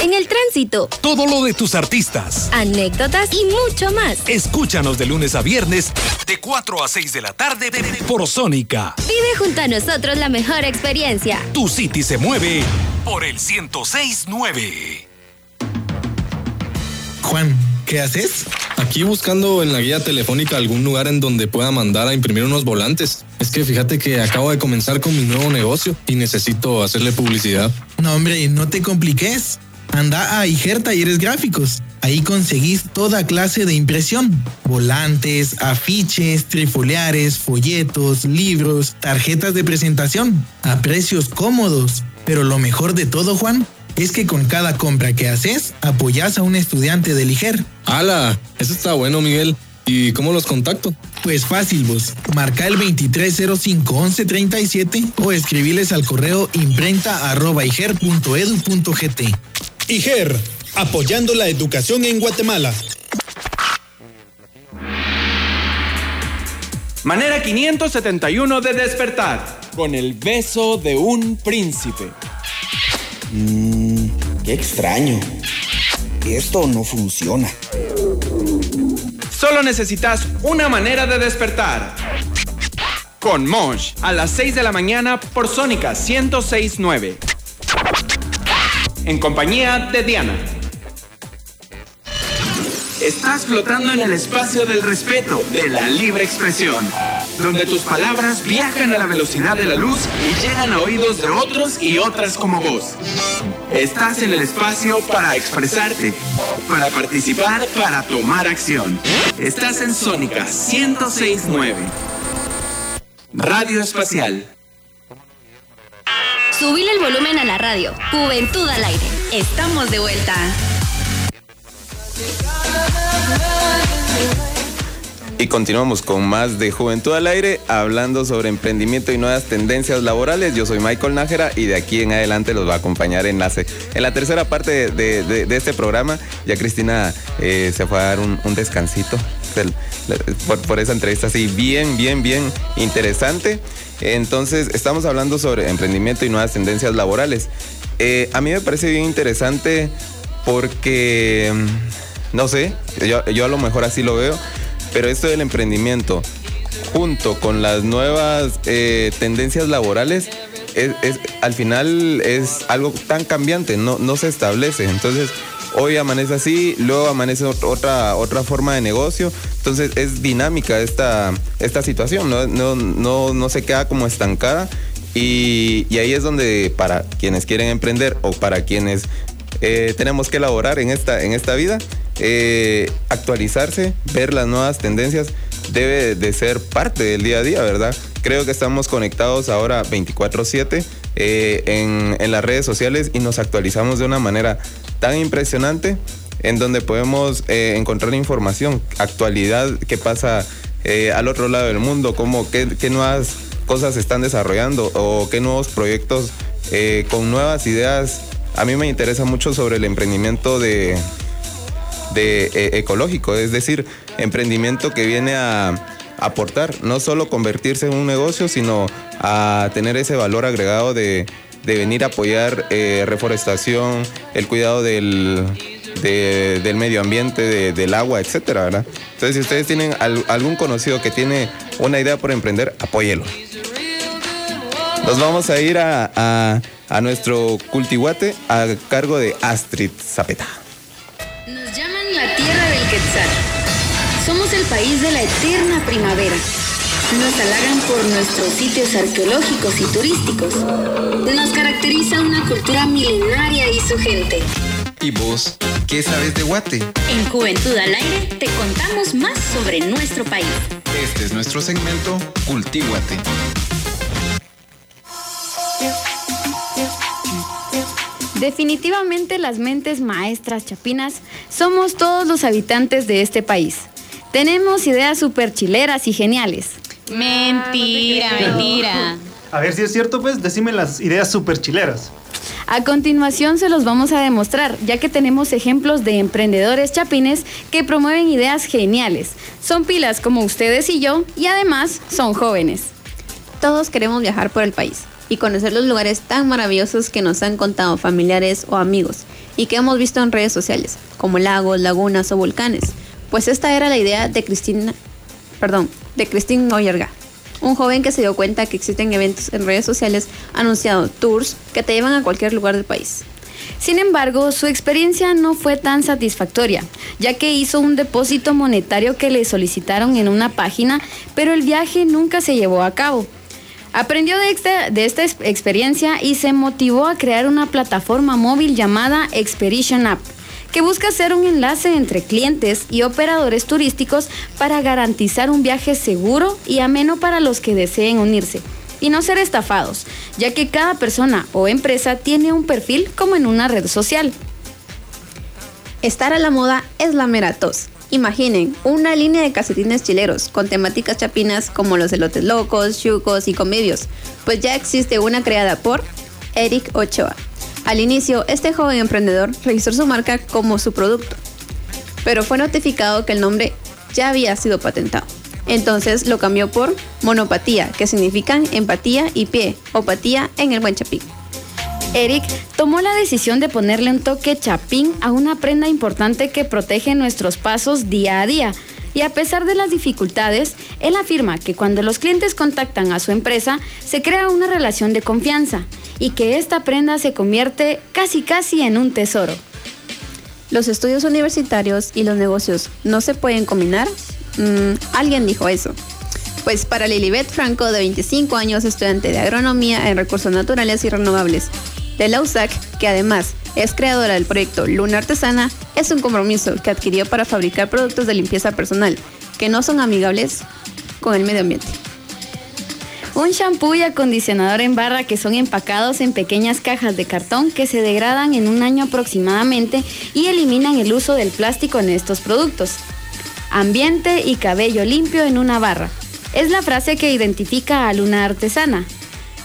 En el tránsito, Todo lo de tus artistas. anécdotas y mucho más. Escúchanos de lunes a viernes de 4 a 6 de la tarde por Sónica. Vive junto a nosotros la mejor experiencia. Tu City se mueve por el 1069. Juan, ¿qué haces? Aquí buscando en la guía telefónica algún lugar en donde pueda mandar a imprimir unos volantes. Es que fíjate que acabo de comenzar con mi nuevo negocio y necesito hacerle publicidad. No, hombre, no te compliques. Anda a Iger Talleres Gráficos. Ahí conseguís toda clase de impresión. Volantes, afiches, trifoliares, folletos, libros, tarjetas de presentación. A precios cómodos. Pero lo mejor de todo, Juan, es que con cada compra que haces, apoyás a un estudiante del Iger. ¡Hala! Eso está bueno, Miguel. ¿Y cómo los contacto? Pues fácil, vos. Marca el 2305-1137 o escribiles al correo imprenta arroba iger.edu.gt. IGER, apoyando la educación en Guatemala. Manera 571 de despertar. Con el beso de un príncipe. Mmm, qué extraño. Esto no funciona. Solo necesitas una manera de despertar. Con Mosh, a las 6 de la mañana por Sónica 1069. En compañía de Diana. Estás flotando en el espacio del respeto, de la libre expresión, donde tus palabras viajan a la velocidad de la luz y llegan a oídos de otros y otras como vos. Estás en el espacio para expresarte, para participar, para tomar acción. Estás en Sónica 1069. Radio Espacial. Subile el volumen a la radio. Juventud al aire. Estamos de vuelta. Y continuamos con más de Juventud al Aire, hablando sobre emprendimiento y nuevas tendencias laborales. Yo soy Michael Nájera y de aquí en adelante los va a acompañar Enlace. En la tercera parte de, de- este programa, ya Cristina eh, se fue a dar un, descansito por, por esa entrevista así bien, bien, bien interesante. Entonces, estamos hablando sobre emprendimiento y nuevas tendencias laborales. Eh, a mí me parece bien interesante porque, mm, no sé, yo, yo a lo mejor así lo veo, pero esto del emprendimiento junto con las nuevas eh, tendencias laborales es, al final es algo tan cambiante, no, no se establece. Entonces, hoy amanece así, luego amanece ot- otra, otra forma de negocio. Entonces, es dinámica esta, esta situación, no, no, no, no se queda como estancada. Y, y ahí es donde para quienes quieren emprender o para quienes eh, tenemos que elaborar en esta, en esta vida, eh, actualizarse, ver las nuevas tendencias, debe de ser parte del día a día, ¿verdad? Creo que estamos conectados ahora 24/7 eh, en, en las redes sociales y nos actualizamos de una manera tan impresionante en donde podemos eh, encontrar información, actualidad, qué pasa al otro lado del mundo, cómo, qué, nuevas cosas se están desarrollando o qué nuevos proyectos con nuevas ideas. A mí me interesa mucho sobre el emprendimiento de, de eh, ecológico, es decir, emprendimiento que viene a aportar, no solo convertirse en un negocio, sino a tener ese valor agregado de, de venir a apoyar eh, reforestación, el cuidado del, de- del medio ambiente, de- del agua, etcétera, ¿verdad? Entonces, si ustedes tienen al- algún conocido que tiene una idea por emprender, apóyelo. Nos vamos a ir a, a, a nuestro cultihuate a cargo de Astrid Zapeta. Nos llaman la tierra del Quetzal. Somos el país de la eterna primavera. Nos halagan por nuestros sitios arqueológicos y turísticos. Nos caracteriza una cultura milenaria y su gente. ¿Y vos qué sabes de Guate? En Juventud al Aire te contamos más sobre nuestro país. Este es nuestro segmento Cultíguate. Definitivamente las mentes maestras chapinas somos todos los habitantes de este país. Tenemos ideas súper chileras y geniales. Mentira, mentira. A ver si es cierto, pues decime las ideas súper chileras. A continuación se los vamos a demostrar, ya que tenemos ejemplos de emprendedores chapines que promueven ideas geniales. Son pilas como ustedes y yo y además son jóvenes. Todos queremos viajar por el país y conocer los lugares tan maravillosos que nos han contado familiares o amigos y que hemos visto en redes sociales, como lagos, lagunas o volcanes. Pues esta era la idea de Cristina, perdón, de Cristín Noyerga, un joven que se dio cuenta que existen eventos en redes sociales anunciado tours que te llevan a cualquier lugar del país. Sin embargo, su experiencia no fue tan satisfactoria, ya que hizo un depósito monetario que le solicitaron en una página, pero el viaje nunca se llevó a cabo. Aprendió de esta, experiencia y se motivó a crear una plataforma móvil llamada Expedition App, que busca ser un enlace entre clientes y operadores turísticos para garantizar un viaje seguro y ameno para los que deseen unirse y no ser estafados, ya que cada persona o empresa tiene un perfil como en una red social. Estar a la moda es la mera tos. Imaginen una línea de calcetines chileros con temáticas chapinas como los elotes locos, chucos y comedios, pues ya existe una creada por Eric Ochoa. Al inicio, este joven emprendedor registró su marca como su producto, pero fue notificado que el nombre ya había sido patentado. Entonces lo cambió por monopatía, que significan empatía y pie, o patía en el buen chapín. Eric tomó la decisión de ponerle un toque chapín a una prenda importante que protege nuestros pasos día a día. Y a pesar de las dificultades, él afirma que cuando los clientes contactan a su empresa, se crea una relación de confianza y que esta prenda se convierte casi casi en un tesoro. ¿Los estudios universitarios y los negocios no se pueden combinar? Mm, Alguien dijo eso. Pues para Lilibet Franco, de 25 años, estudiante de agronomía en recursos naturales y renovables de la USAC, que además es creadora del proyecto Luna Artesana, es un compromiso que adquirió para fabricar productos de limpieza personal que no son amigables con el medio ambiente. Un shampoo y acondicionador en barra que son empacados en pequeñas cajas de cartón que se degradan en un año aproximadamente y eliminan el uso del plástico en estos productos. Ambiente y cabello limpio en una barra. Es la frase que identifica a Luna Artesana.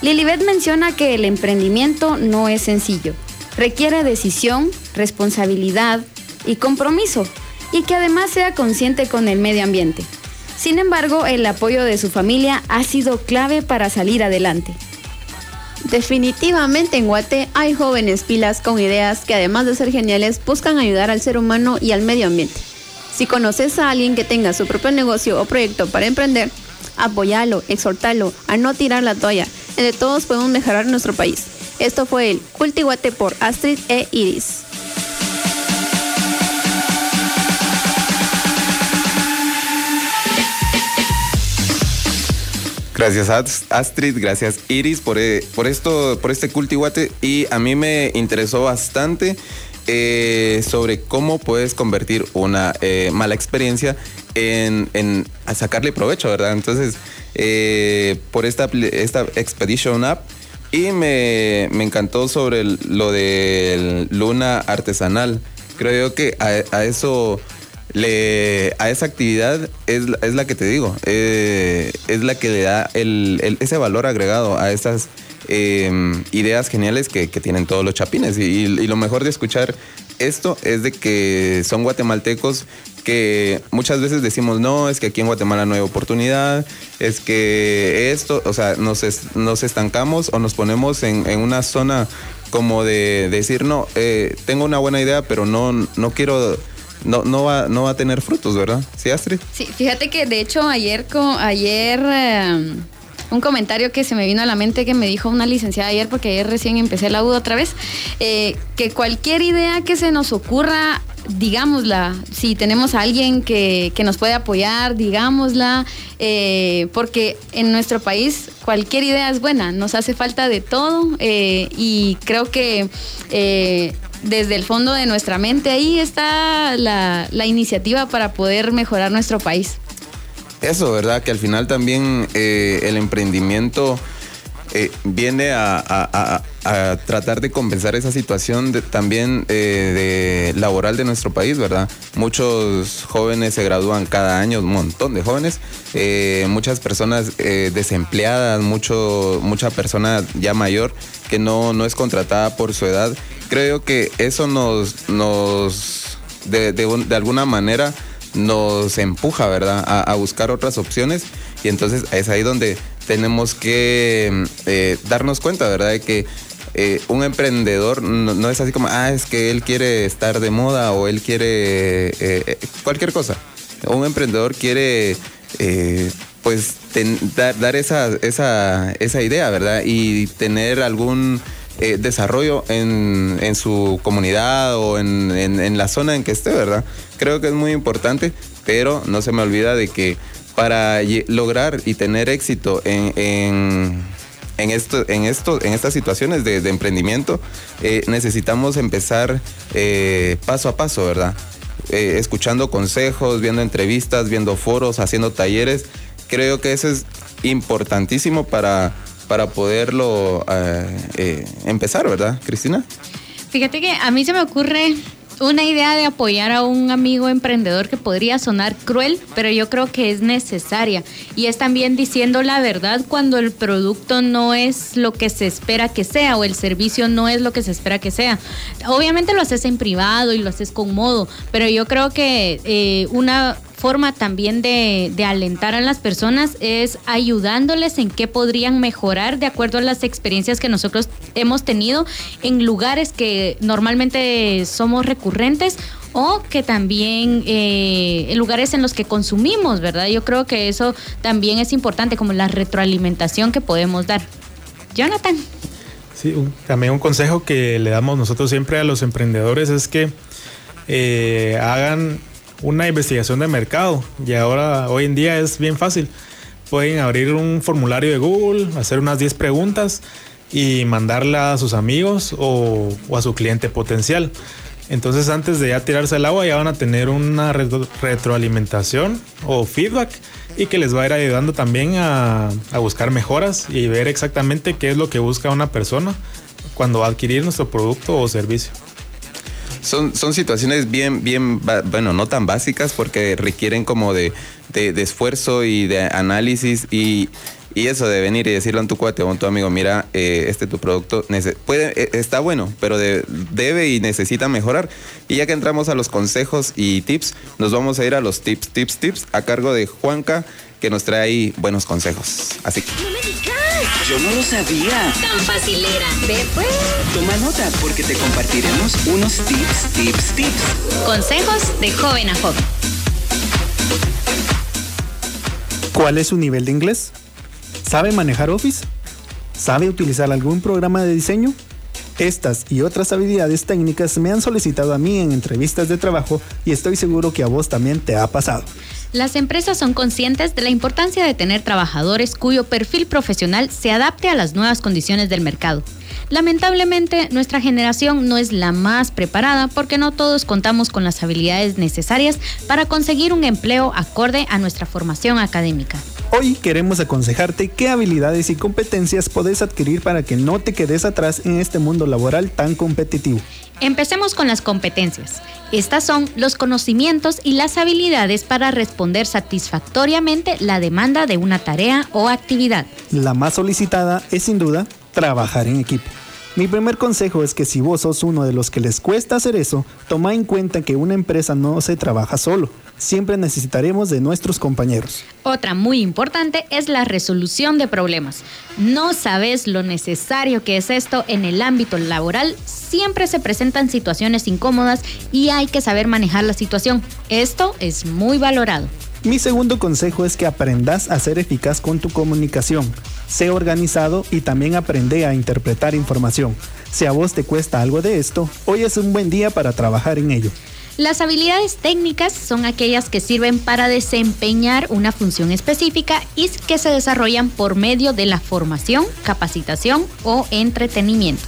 Lilibet menciona que el emprendimiento no es sencillo. Requiere decisión, responsabilidad y compromiso, y que además sea consciente con el medio ambiente. Sin embargo, el apoyo de su familia ha sido clave para salir adelante. Definitivamente en Guate hay jóvenes pilas con ideas que además de ser geniales buscan ayudar al ser humano y al medio ambiente. Si conoces a alguien que tenga su propio negocio o proyecto para emprender, apóyalo, exhortalo a no tirar la toalla. Entre todos podemos mejorar nuestro país. Esto fue el Cultiguate por Astrid e Iris. Gracias Ast- Astrid, gracias Iris por, eh, por esto, por este cultihuate y a mí me interesó bastante eh, sobre cómo puedes convertir una eh, mala experiencia en, en a sacarle provecho, ¿verdad? Entonces, eh, por esta, esta Expedition App y me, me encantó sobre lo del Luna Artesanal. Creo yo que a, eso le, a esa actividad es, es la que te digo, eh, es la que le da el, ese valor agregado a estas eh, ideas geniales que, tienen todos los chapines. Y lo mejor de escuchar esto es de que son guatemaltecos que muchas veces decimos, no, es que aquí en Guatemala no hay oportunidad, es que esto, o sea, nos, es- nos estancamos o nos ponemos en, en una zona como de, decir, no, eh, tengo una buena idea, pero no, no quiero, no, no, va, no va a tener frutos, ¿verdad? ¿Sí, Astrid? Sí, fíjate que de hecho ayer, ayer eh, un comentario que se me vino a la mente que me dijo una licenciada ayer, porque ayer recién empecé la U otra vez, eh, que cualquier idea que se nos ocurra digámosla, si tenemos a alguien que, que nos puede apoyar, digámosla, eh, porque en nuestro país cualquier idea es buena, nos hace falta de todo eh, y creo que desde el fondo de nuestra mente ahí está la, la iniciativa para poder mejorar nuestro país. Eso, ¿verdad? Que al final también eh, el emprendimiento eh, viene a, tratar de compensar esa situación también eh, laboral de nuestro país, ¿verdad? Muchos jóvenes se gradúan cada año, un montón de jóvenes, muchas personas desempleadas, mucho, mucha persona ya mayor que no, no es contratada por su edad. Creo que eso nos, nos de, de de alguna manera nos empuja, ¿verdad? A, buscar otras opciones y entonces es ahí donde tenemos que eh, darnos cuenta, ¿verdad? De que eh, un emprendedor no, es así como, ah, es que él quiere estar de moda o él quiere eh, cualquier cosa. Un emprendedor quiere, pues, dar, esa, idea, ¿verdad? Y tener algún desarrollo en, su comunidad o en, en- en la zona en que esté, ¿verdad? Creo que es muy importante, pero no se me olvida de que para lograr y tener éxito en, en, esto, en, esto, en estas situaciones de, emprendimiento, eh, necesitamos empezar eh, paso a paso, ¿verdad? Eh, escuchando consejos, viendo entrevistas, viendo foros, haciendo talleres. Creo que eso es importantísimo para, para poderlo empezar, ¿verdad, Cristina? Fíjate que a mí se me ocurre una idea de apoyar a un amigo emprendedor que podría sonar cruel, pero yo creo que es necesaria. Y es también diciendo la verdad cuando el producto no es lo que se espera que sea o el servicio no es lo que se espera que sea. Obviamente lo haces en privado y lo haces con modo, pero yo creo que eh, una forma también de, alentar a las personas es ayudándoles en qué podrían mejorar de acuerdo a las experiencias que nosotros hemos tenido en lugares que normalmente somos recurrentes o que también eh, en lugares en los que consumimos, ¿verdad? Yo creo que eso también es importante, como la retroalimentación que podemos dar. Jonathan. Sí, también un consejo que le damos nosotros siempre a los emprendedores es que eh, hagan una investigación de mercado. Y ahora, hoy en día es bien fácil. Pueden abrir un formulario de Google, hacer unas 10 preguntas y mandarla a sus amigos o, a su cliente potencial. Entonces antes de ya tirarse al agua ya van a tener una retro- retroalimentación o feedback y que les va a ir ayudando también a, a buscar mejoras y ver exactamente qué es lo que busca una persona cuando va a adquirir nuestro producto o servicio. Son, son situaciones bien, bien, bueno, no tan básicas porque requieren como de, de- esfuerzo y de análisis y, y eso de venir y decirle a tu cuate o a tu amigo, mira, eh, este tu producto puede, eh, está bueno, pero de- debe y necesita mejorar. Y ya que entramos a los consejos y tips, nos vamos a ir a los tips, tips, tips a cargo de Juanca que nos trae ahí buenos consejos. Así que... Yo no lo sabía. Tan facilera. Ve pues. Toma nota porque te compartiremos unos tips, tips, tips. Consejos de joven a joven. ¿Cuál es su nivel de inglés? ¿Sabe manejar Office? ¿Sabe utilizar algún programa de diseño? Estas y otras habilidades técnicas me han solicitado a mí en entrevistas de trabajo y estoy seguro que a vos también te ha pasado. Las empresas son conscientes de la importancia de tener trabajadores cuyo perfil profesional se adapte a las nuevas condiciones del mercado. Lamentablemente, nuestra generación no es la más preparada porque no todos contamos con las habilidades necesarias para conseguir un empleo acorde a nuestra formación académica. Hoy queremos aconsejarte qué habilidades y competencias podés adquirir para que no te quedes atrás en este mundo laboral tan competitivo. Empecemos con las competencias. Estas son los conocimientos y las habilidades para responder satisfactoriamente la demanda de una tarea o actividad. La más solicitada es sin duda trabajar en equipo. Mi primer consejo es que si vos sos uno de los que les cuesta hacer eso, toma en cuenta que una empresa no se trabaja solo. Siempre necesitaremos de nuestros compañeros. Otra muy importante es la resolución de problemas. No sabes lo necesario que es esto en el ámbito laboral. Siempre se presentan situaciones incómodas y hay que saber manejar la situación. Esto es muy valorado. Mi segundo consejo es que aprendas a ser eficaz con tu comunicación. Sé organizado y también aprende a interpretar información. Si a vos te cuesta algo de esto, hoy es un buen día para trabajar en ello. Las habilidades técnicas son aquellas que sirven para desempeñar una función específica y que se desarrollan por medio de la formación, capacitación o entretenimiento.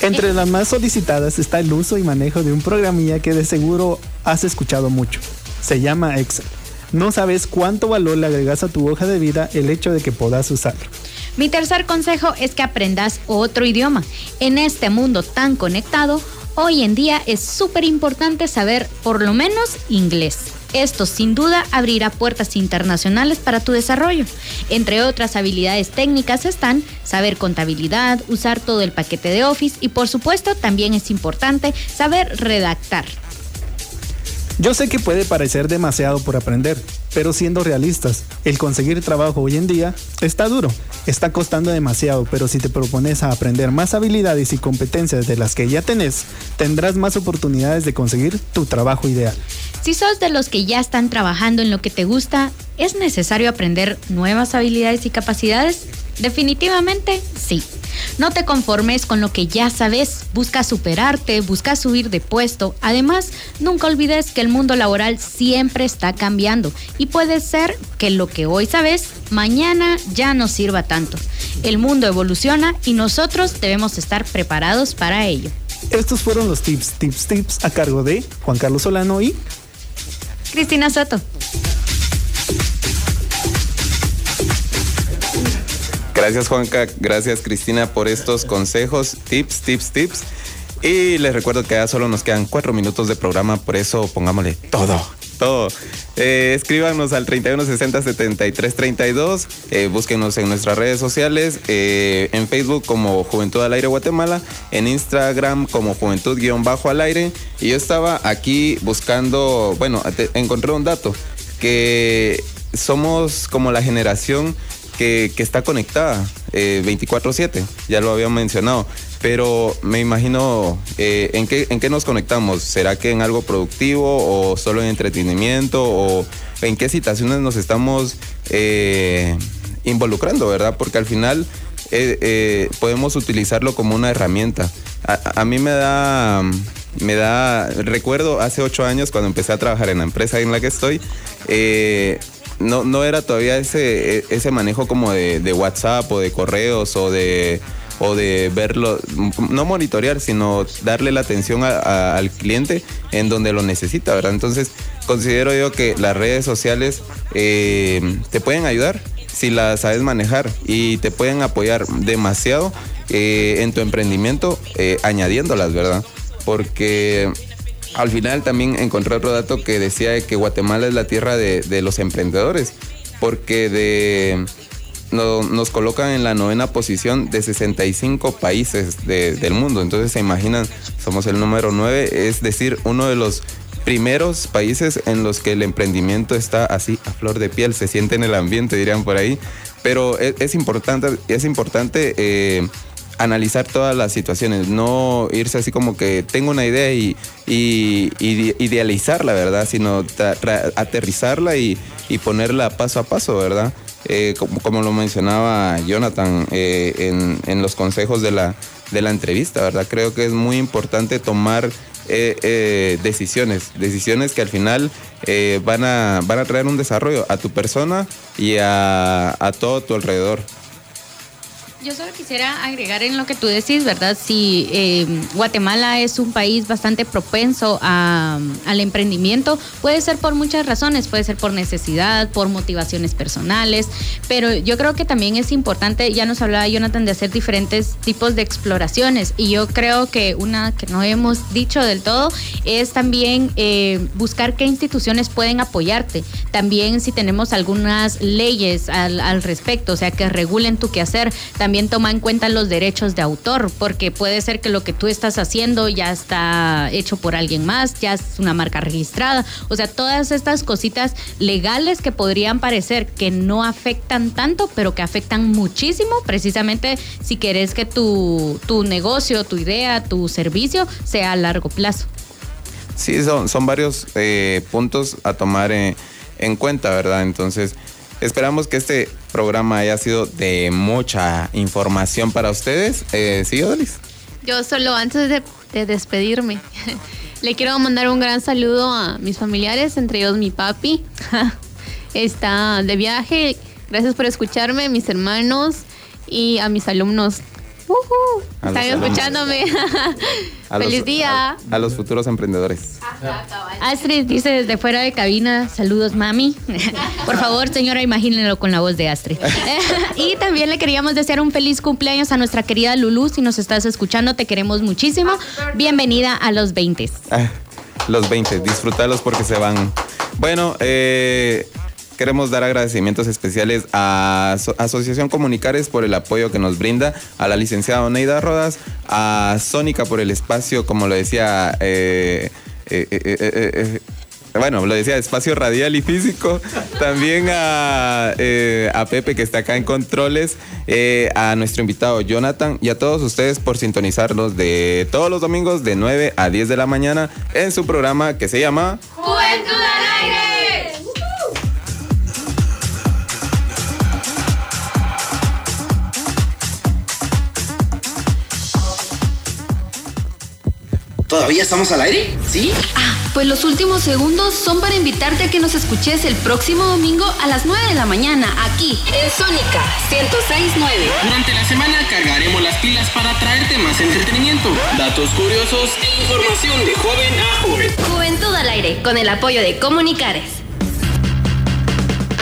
Entre las más solicitadas está el uso y manejo de un programilla que de seguro has escuchado mucho. Se llama Excel. No sabes cuánto valor le agregas a tu hoja de vida el hecho de que puedas usarlo. Mi tercer consejo es que aprendas otro idioma. En este mundo tan conectado, hoy en día es súper importante saber por lo menos inglés. Esto sin duda abrirá puertas internacionales para tu desarrollo. Entre otras habilidades técnicas están saber contabilidad, usar todo el paquete de Office y por supuesto también es importante saber redactar. Yo sé que puede parecer demasiado por aprender, pero siendo realistas, el conseguir trabajo hoy en día está duro, está costando demasiado, pero si te propones a aprender más habilidades y competencias de las que ya tenés, tendrás más oportunidades de conseguir tu trabajo ideal. Si sos de los que ya están trabajando en lo que te gusta, ¿es necesario aprender nuevas habilidades y capacidades? Definitivamente sí. No te conformes con lo que ya sabes, busca superarte, busca subir de puesto. Además, nunca olvides que el mundo laboral siempre está cambiando y puede ser que lo que hoy sabes, mañana ya no sirva tanto. El mundo evoluciona y nosotros debemos estar preparados para ello. Estos fueron los tips, tips, tips a cargo de Juan Carlos Solano y Cristina Soto. Gracias Juanca, gracias Cristina por estos consejos, tips, tips, tips. Y les recuerdo que ya solo nos quedan cuatro minutos de programa, por eso pongámosle todo, todo. Eh, escríbanos al 3160-7332, eh, búsquenos en nuestras redes sociales, eh, en Facebook como Juventud al Aire Guatemala, en Instagram como Juventud-al Aire. Y yo estaba aquí buscando, bueno, te- encontré un dato, que somos como la generación que, está conectada eh, 24/7, ya lo había mencionado, pero me imagino eh, ¿en, qué, en qué nos conectamos, ¿será que en algo productivo o solo en entretenimiento o en qué situaciones nos estamos eh, involucrando, verdad? Porque al final eh, eh, podemos utilizarlo como una herramienta. A, mí me da, me da, recuerdo hace ocho años cuando empecé a trabajar en la empresa en la que estoy, eh, no, no era todavía ese, ese manejo como de, de WhatsApp o de correos o de, o de verlo, no monitorear, sino darle la atención a- al cliente en donde lo necesita, ¿verdad? Entonces, considero yo que las redes sociales eh, te pueden ayudar si las sabes manejar y te pueden apoyar demasiado eh, en tu emprendimiento eh, añadiéndolas, ¿verdad? Porque al final también encontré otro dato que decía de que Guatemala es la tierra de, los emprendedores, porque nos colocan en la novena posición de 65 países de- del mundo. Entonces se imaginan, somos el número 9, es decir, uno de los primeros países en los que el emprendimiento está así a flor de piel, se siente en el ambiente, dirían por ahí. Pero es, es importante, es importante eh, analizar todas las situaciones, no irse así como que tengo una idea y, y- idealizarla, ¿verdad? Sino aterrizarla y, ponerla paso a paso, ¿verdad? Eh, como, lo mencionaba Jonathan eh, en, los consejos de la, de la entrevista, ¿verdad? Creo que es muy importante tomar eh, eh, decisiones, decisiones que al final eh, van, a, van a traer un desarrollo a tu persona y a todo tu alrededor. Yo solo quisiera agregar en lo que tú decís, ¿verdad? Si eh, Guatemala es un país bastante propenso a- al emprendimiento, puede ser por muchas razones, puede ser por necesidad, por motivaciones personales, pero yo creo que también es importante, ya nos hablaba Jonathan, de hacer diferentes tipos de exploraciones y yo creo que una que no hemos dicho del todo es también eh, buscar qué instituciones pueden apoyarte. También si tenemos algunas leyes al, al respecto, o sea, que regulen tu quehacer, también toma en cuenta los derechos de autor, porque puede ser que lo que tú estás haciendo ya está hecho por alguien más, ya es una marca registrada, o sea, todas estas cositas legales que podrían parecer que no afectan tanto, pero que afectan muchísimo, precisamente si querés que tu, tu negocio, tu idea, tu servicio sea a largo plazo. Sí, son, son varios eh, puntos a tomar eh, en cuenta, ¿verdad? Entonces, Esperamos que este programa haya sido de mucha información para ustedes. Eh, ¿Sí, Odalis? Yo solo antes de, de despedirme, le quiero mandar un gran saludo a mis familiares, entre ellos mi papi. Está de viaje. Gracias por escucharme, mis hermanos y a mis alumnos. A los Están alumnos. escuchándome. A Feliz los- día. A, a los futuros emprendedores. Astrid dice desde fuera de cabina, saludos mami. Por favor, señora, imagínenlo con la voz de Astrid. y también le queríamos desear un feliz cumpleaños a nuestra querida Lulu. Si nos estás escuchando, te queremos muchísimo. Bienvenida a los 20. Ah, los 20, disfrutarlos porque se van. Bueno, eh, queremos dar agradecimientos especiales a Aso- Asociación Comunicares por el apoyo que nos brinda, a la licenciada Oneida Rodas, a Sónica por el espacio, como lo decía, eh, eh, eh, bueno, lo decía, espacio radial y físico. También a, Pepe que está acá en controles, a nuestro invitado Jonathan y a todos ustedes por sintonizarnos de todos los domingos de 9 a 10 de la mañana en su programa que se llama Juventud al aire. ¿Todavía estamos al aire? ¿Sí? Ah, pues los últimos segundos son para invitarte a que nos escuches el próximo domingo a las 9 de la mañana, aquí, en Sónica 1069. Durante la semana cargaremos las pilas para traerte más entretenimiento, datos curiosos e información de joven a joven. Juventud al aire, con el apoyo de Comunicares.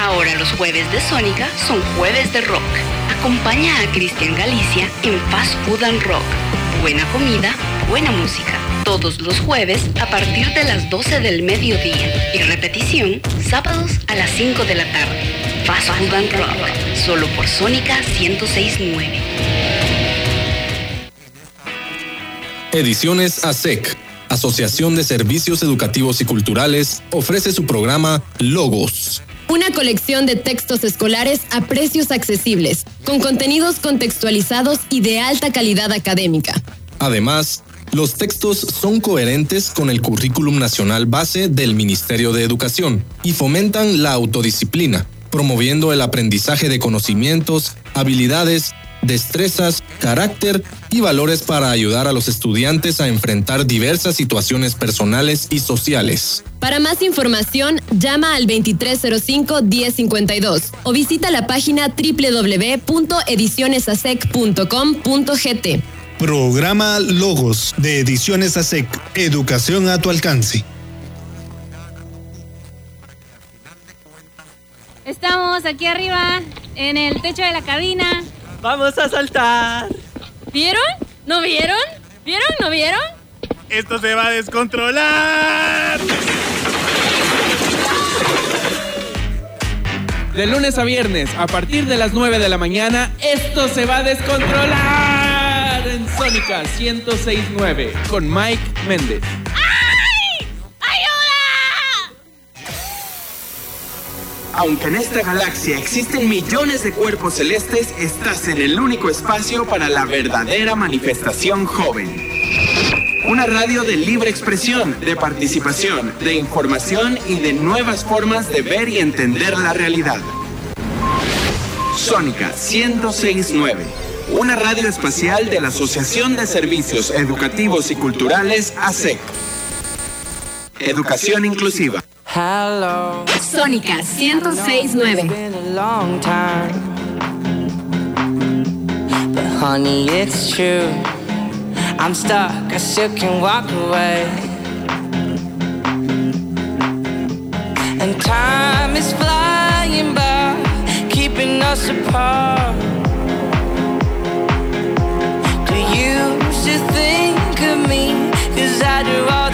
Ahora los jueves de Sónica son jueves de rock. Acompaña a Cristian Galicia en Fast Food and Rock. Buena comida, buena música. Todos los jueves a partir de las 12 del mediodía. Y repetición sábados a las 5 de la tarde. Fast Food and Rock. Solo por Sónica 1069. Ediciones ASEC, Asociación de Servicios Educativos y Culturales, ofrece su programa Logos. Una colección de textos escolares a precios accesibles, con contenidos contextualizados y de alta calidad académica. Además, los textos son coherentes con el currículum nacional base del Ministerio de Educación y fomentan la autodisciplina, promoviendo el aprendizaje de conocimientos, habilidades, destrezas, carácter y valores para ayudar a los estudiantes a enfrentar diversas situaciones personales y sociales. Para más información, llama al 2305-1052 o visita la página www.edicionesasec.com.gt. Programa Logos de Ediciones ASEC. Educación a tu alcance. Estamos aquí arriba, en el techo de la cabina. ¡Vamos a saltar! ¿Vieron? ¿No vieron? ¿Vieron? ¿No vieron? ¡Esto se va a descontrolar! De lunes a viernes, a partir de las 9 de la mañana, esto se va a descontrolar en Sónica 1069 con Mike Méndez. Aunque en esta galaxia existen millones de cuerpos celestes, estás en el único espacio para la verdadera manifestación joven. Una radio de libre expresión, de participación, de información y de nuevas formas de ver y entender la realidad. Sónica 1069, una radio espacial de la Asociación de Servicios Educativos y Culturales ASEC. Educación inclusiva. Sónica 1069. But honey, it's true. I'm stuck, I still can walk away. And time is flying by, keeping us apart. You think of me? Cause I do all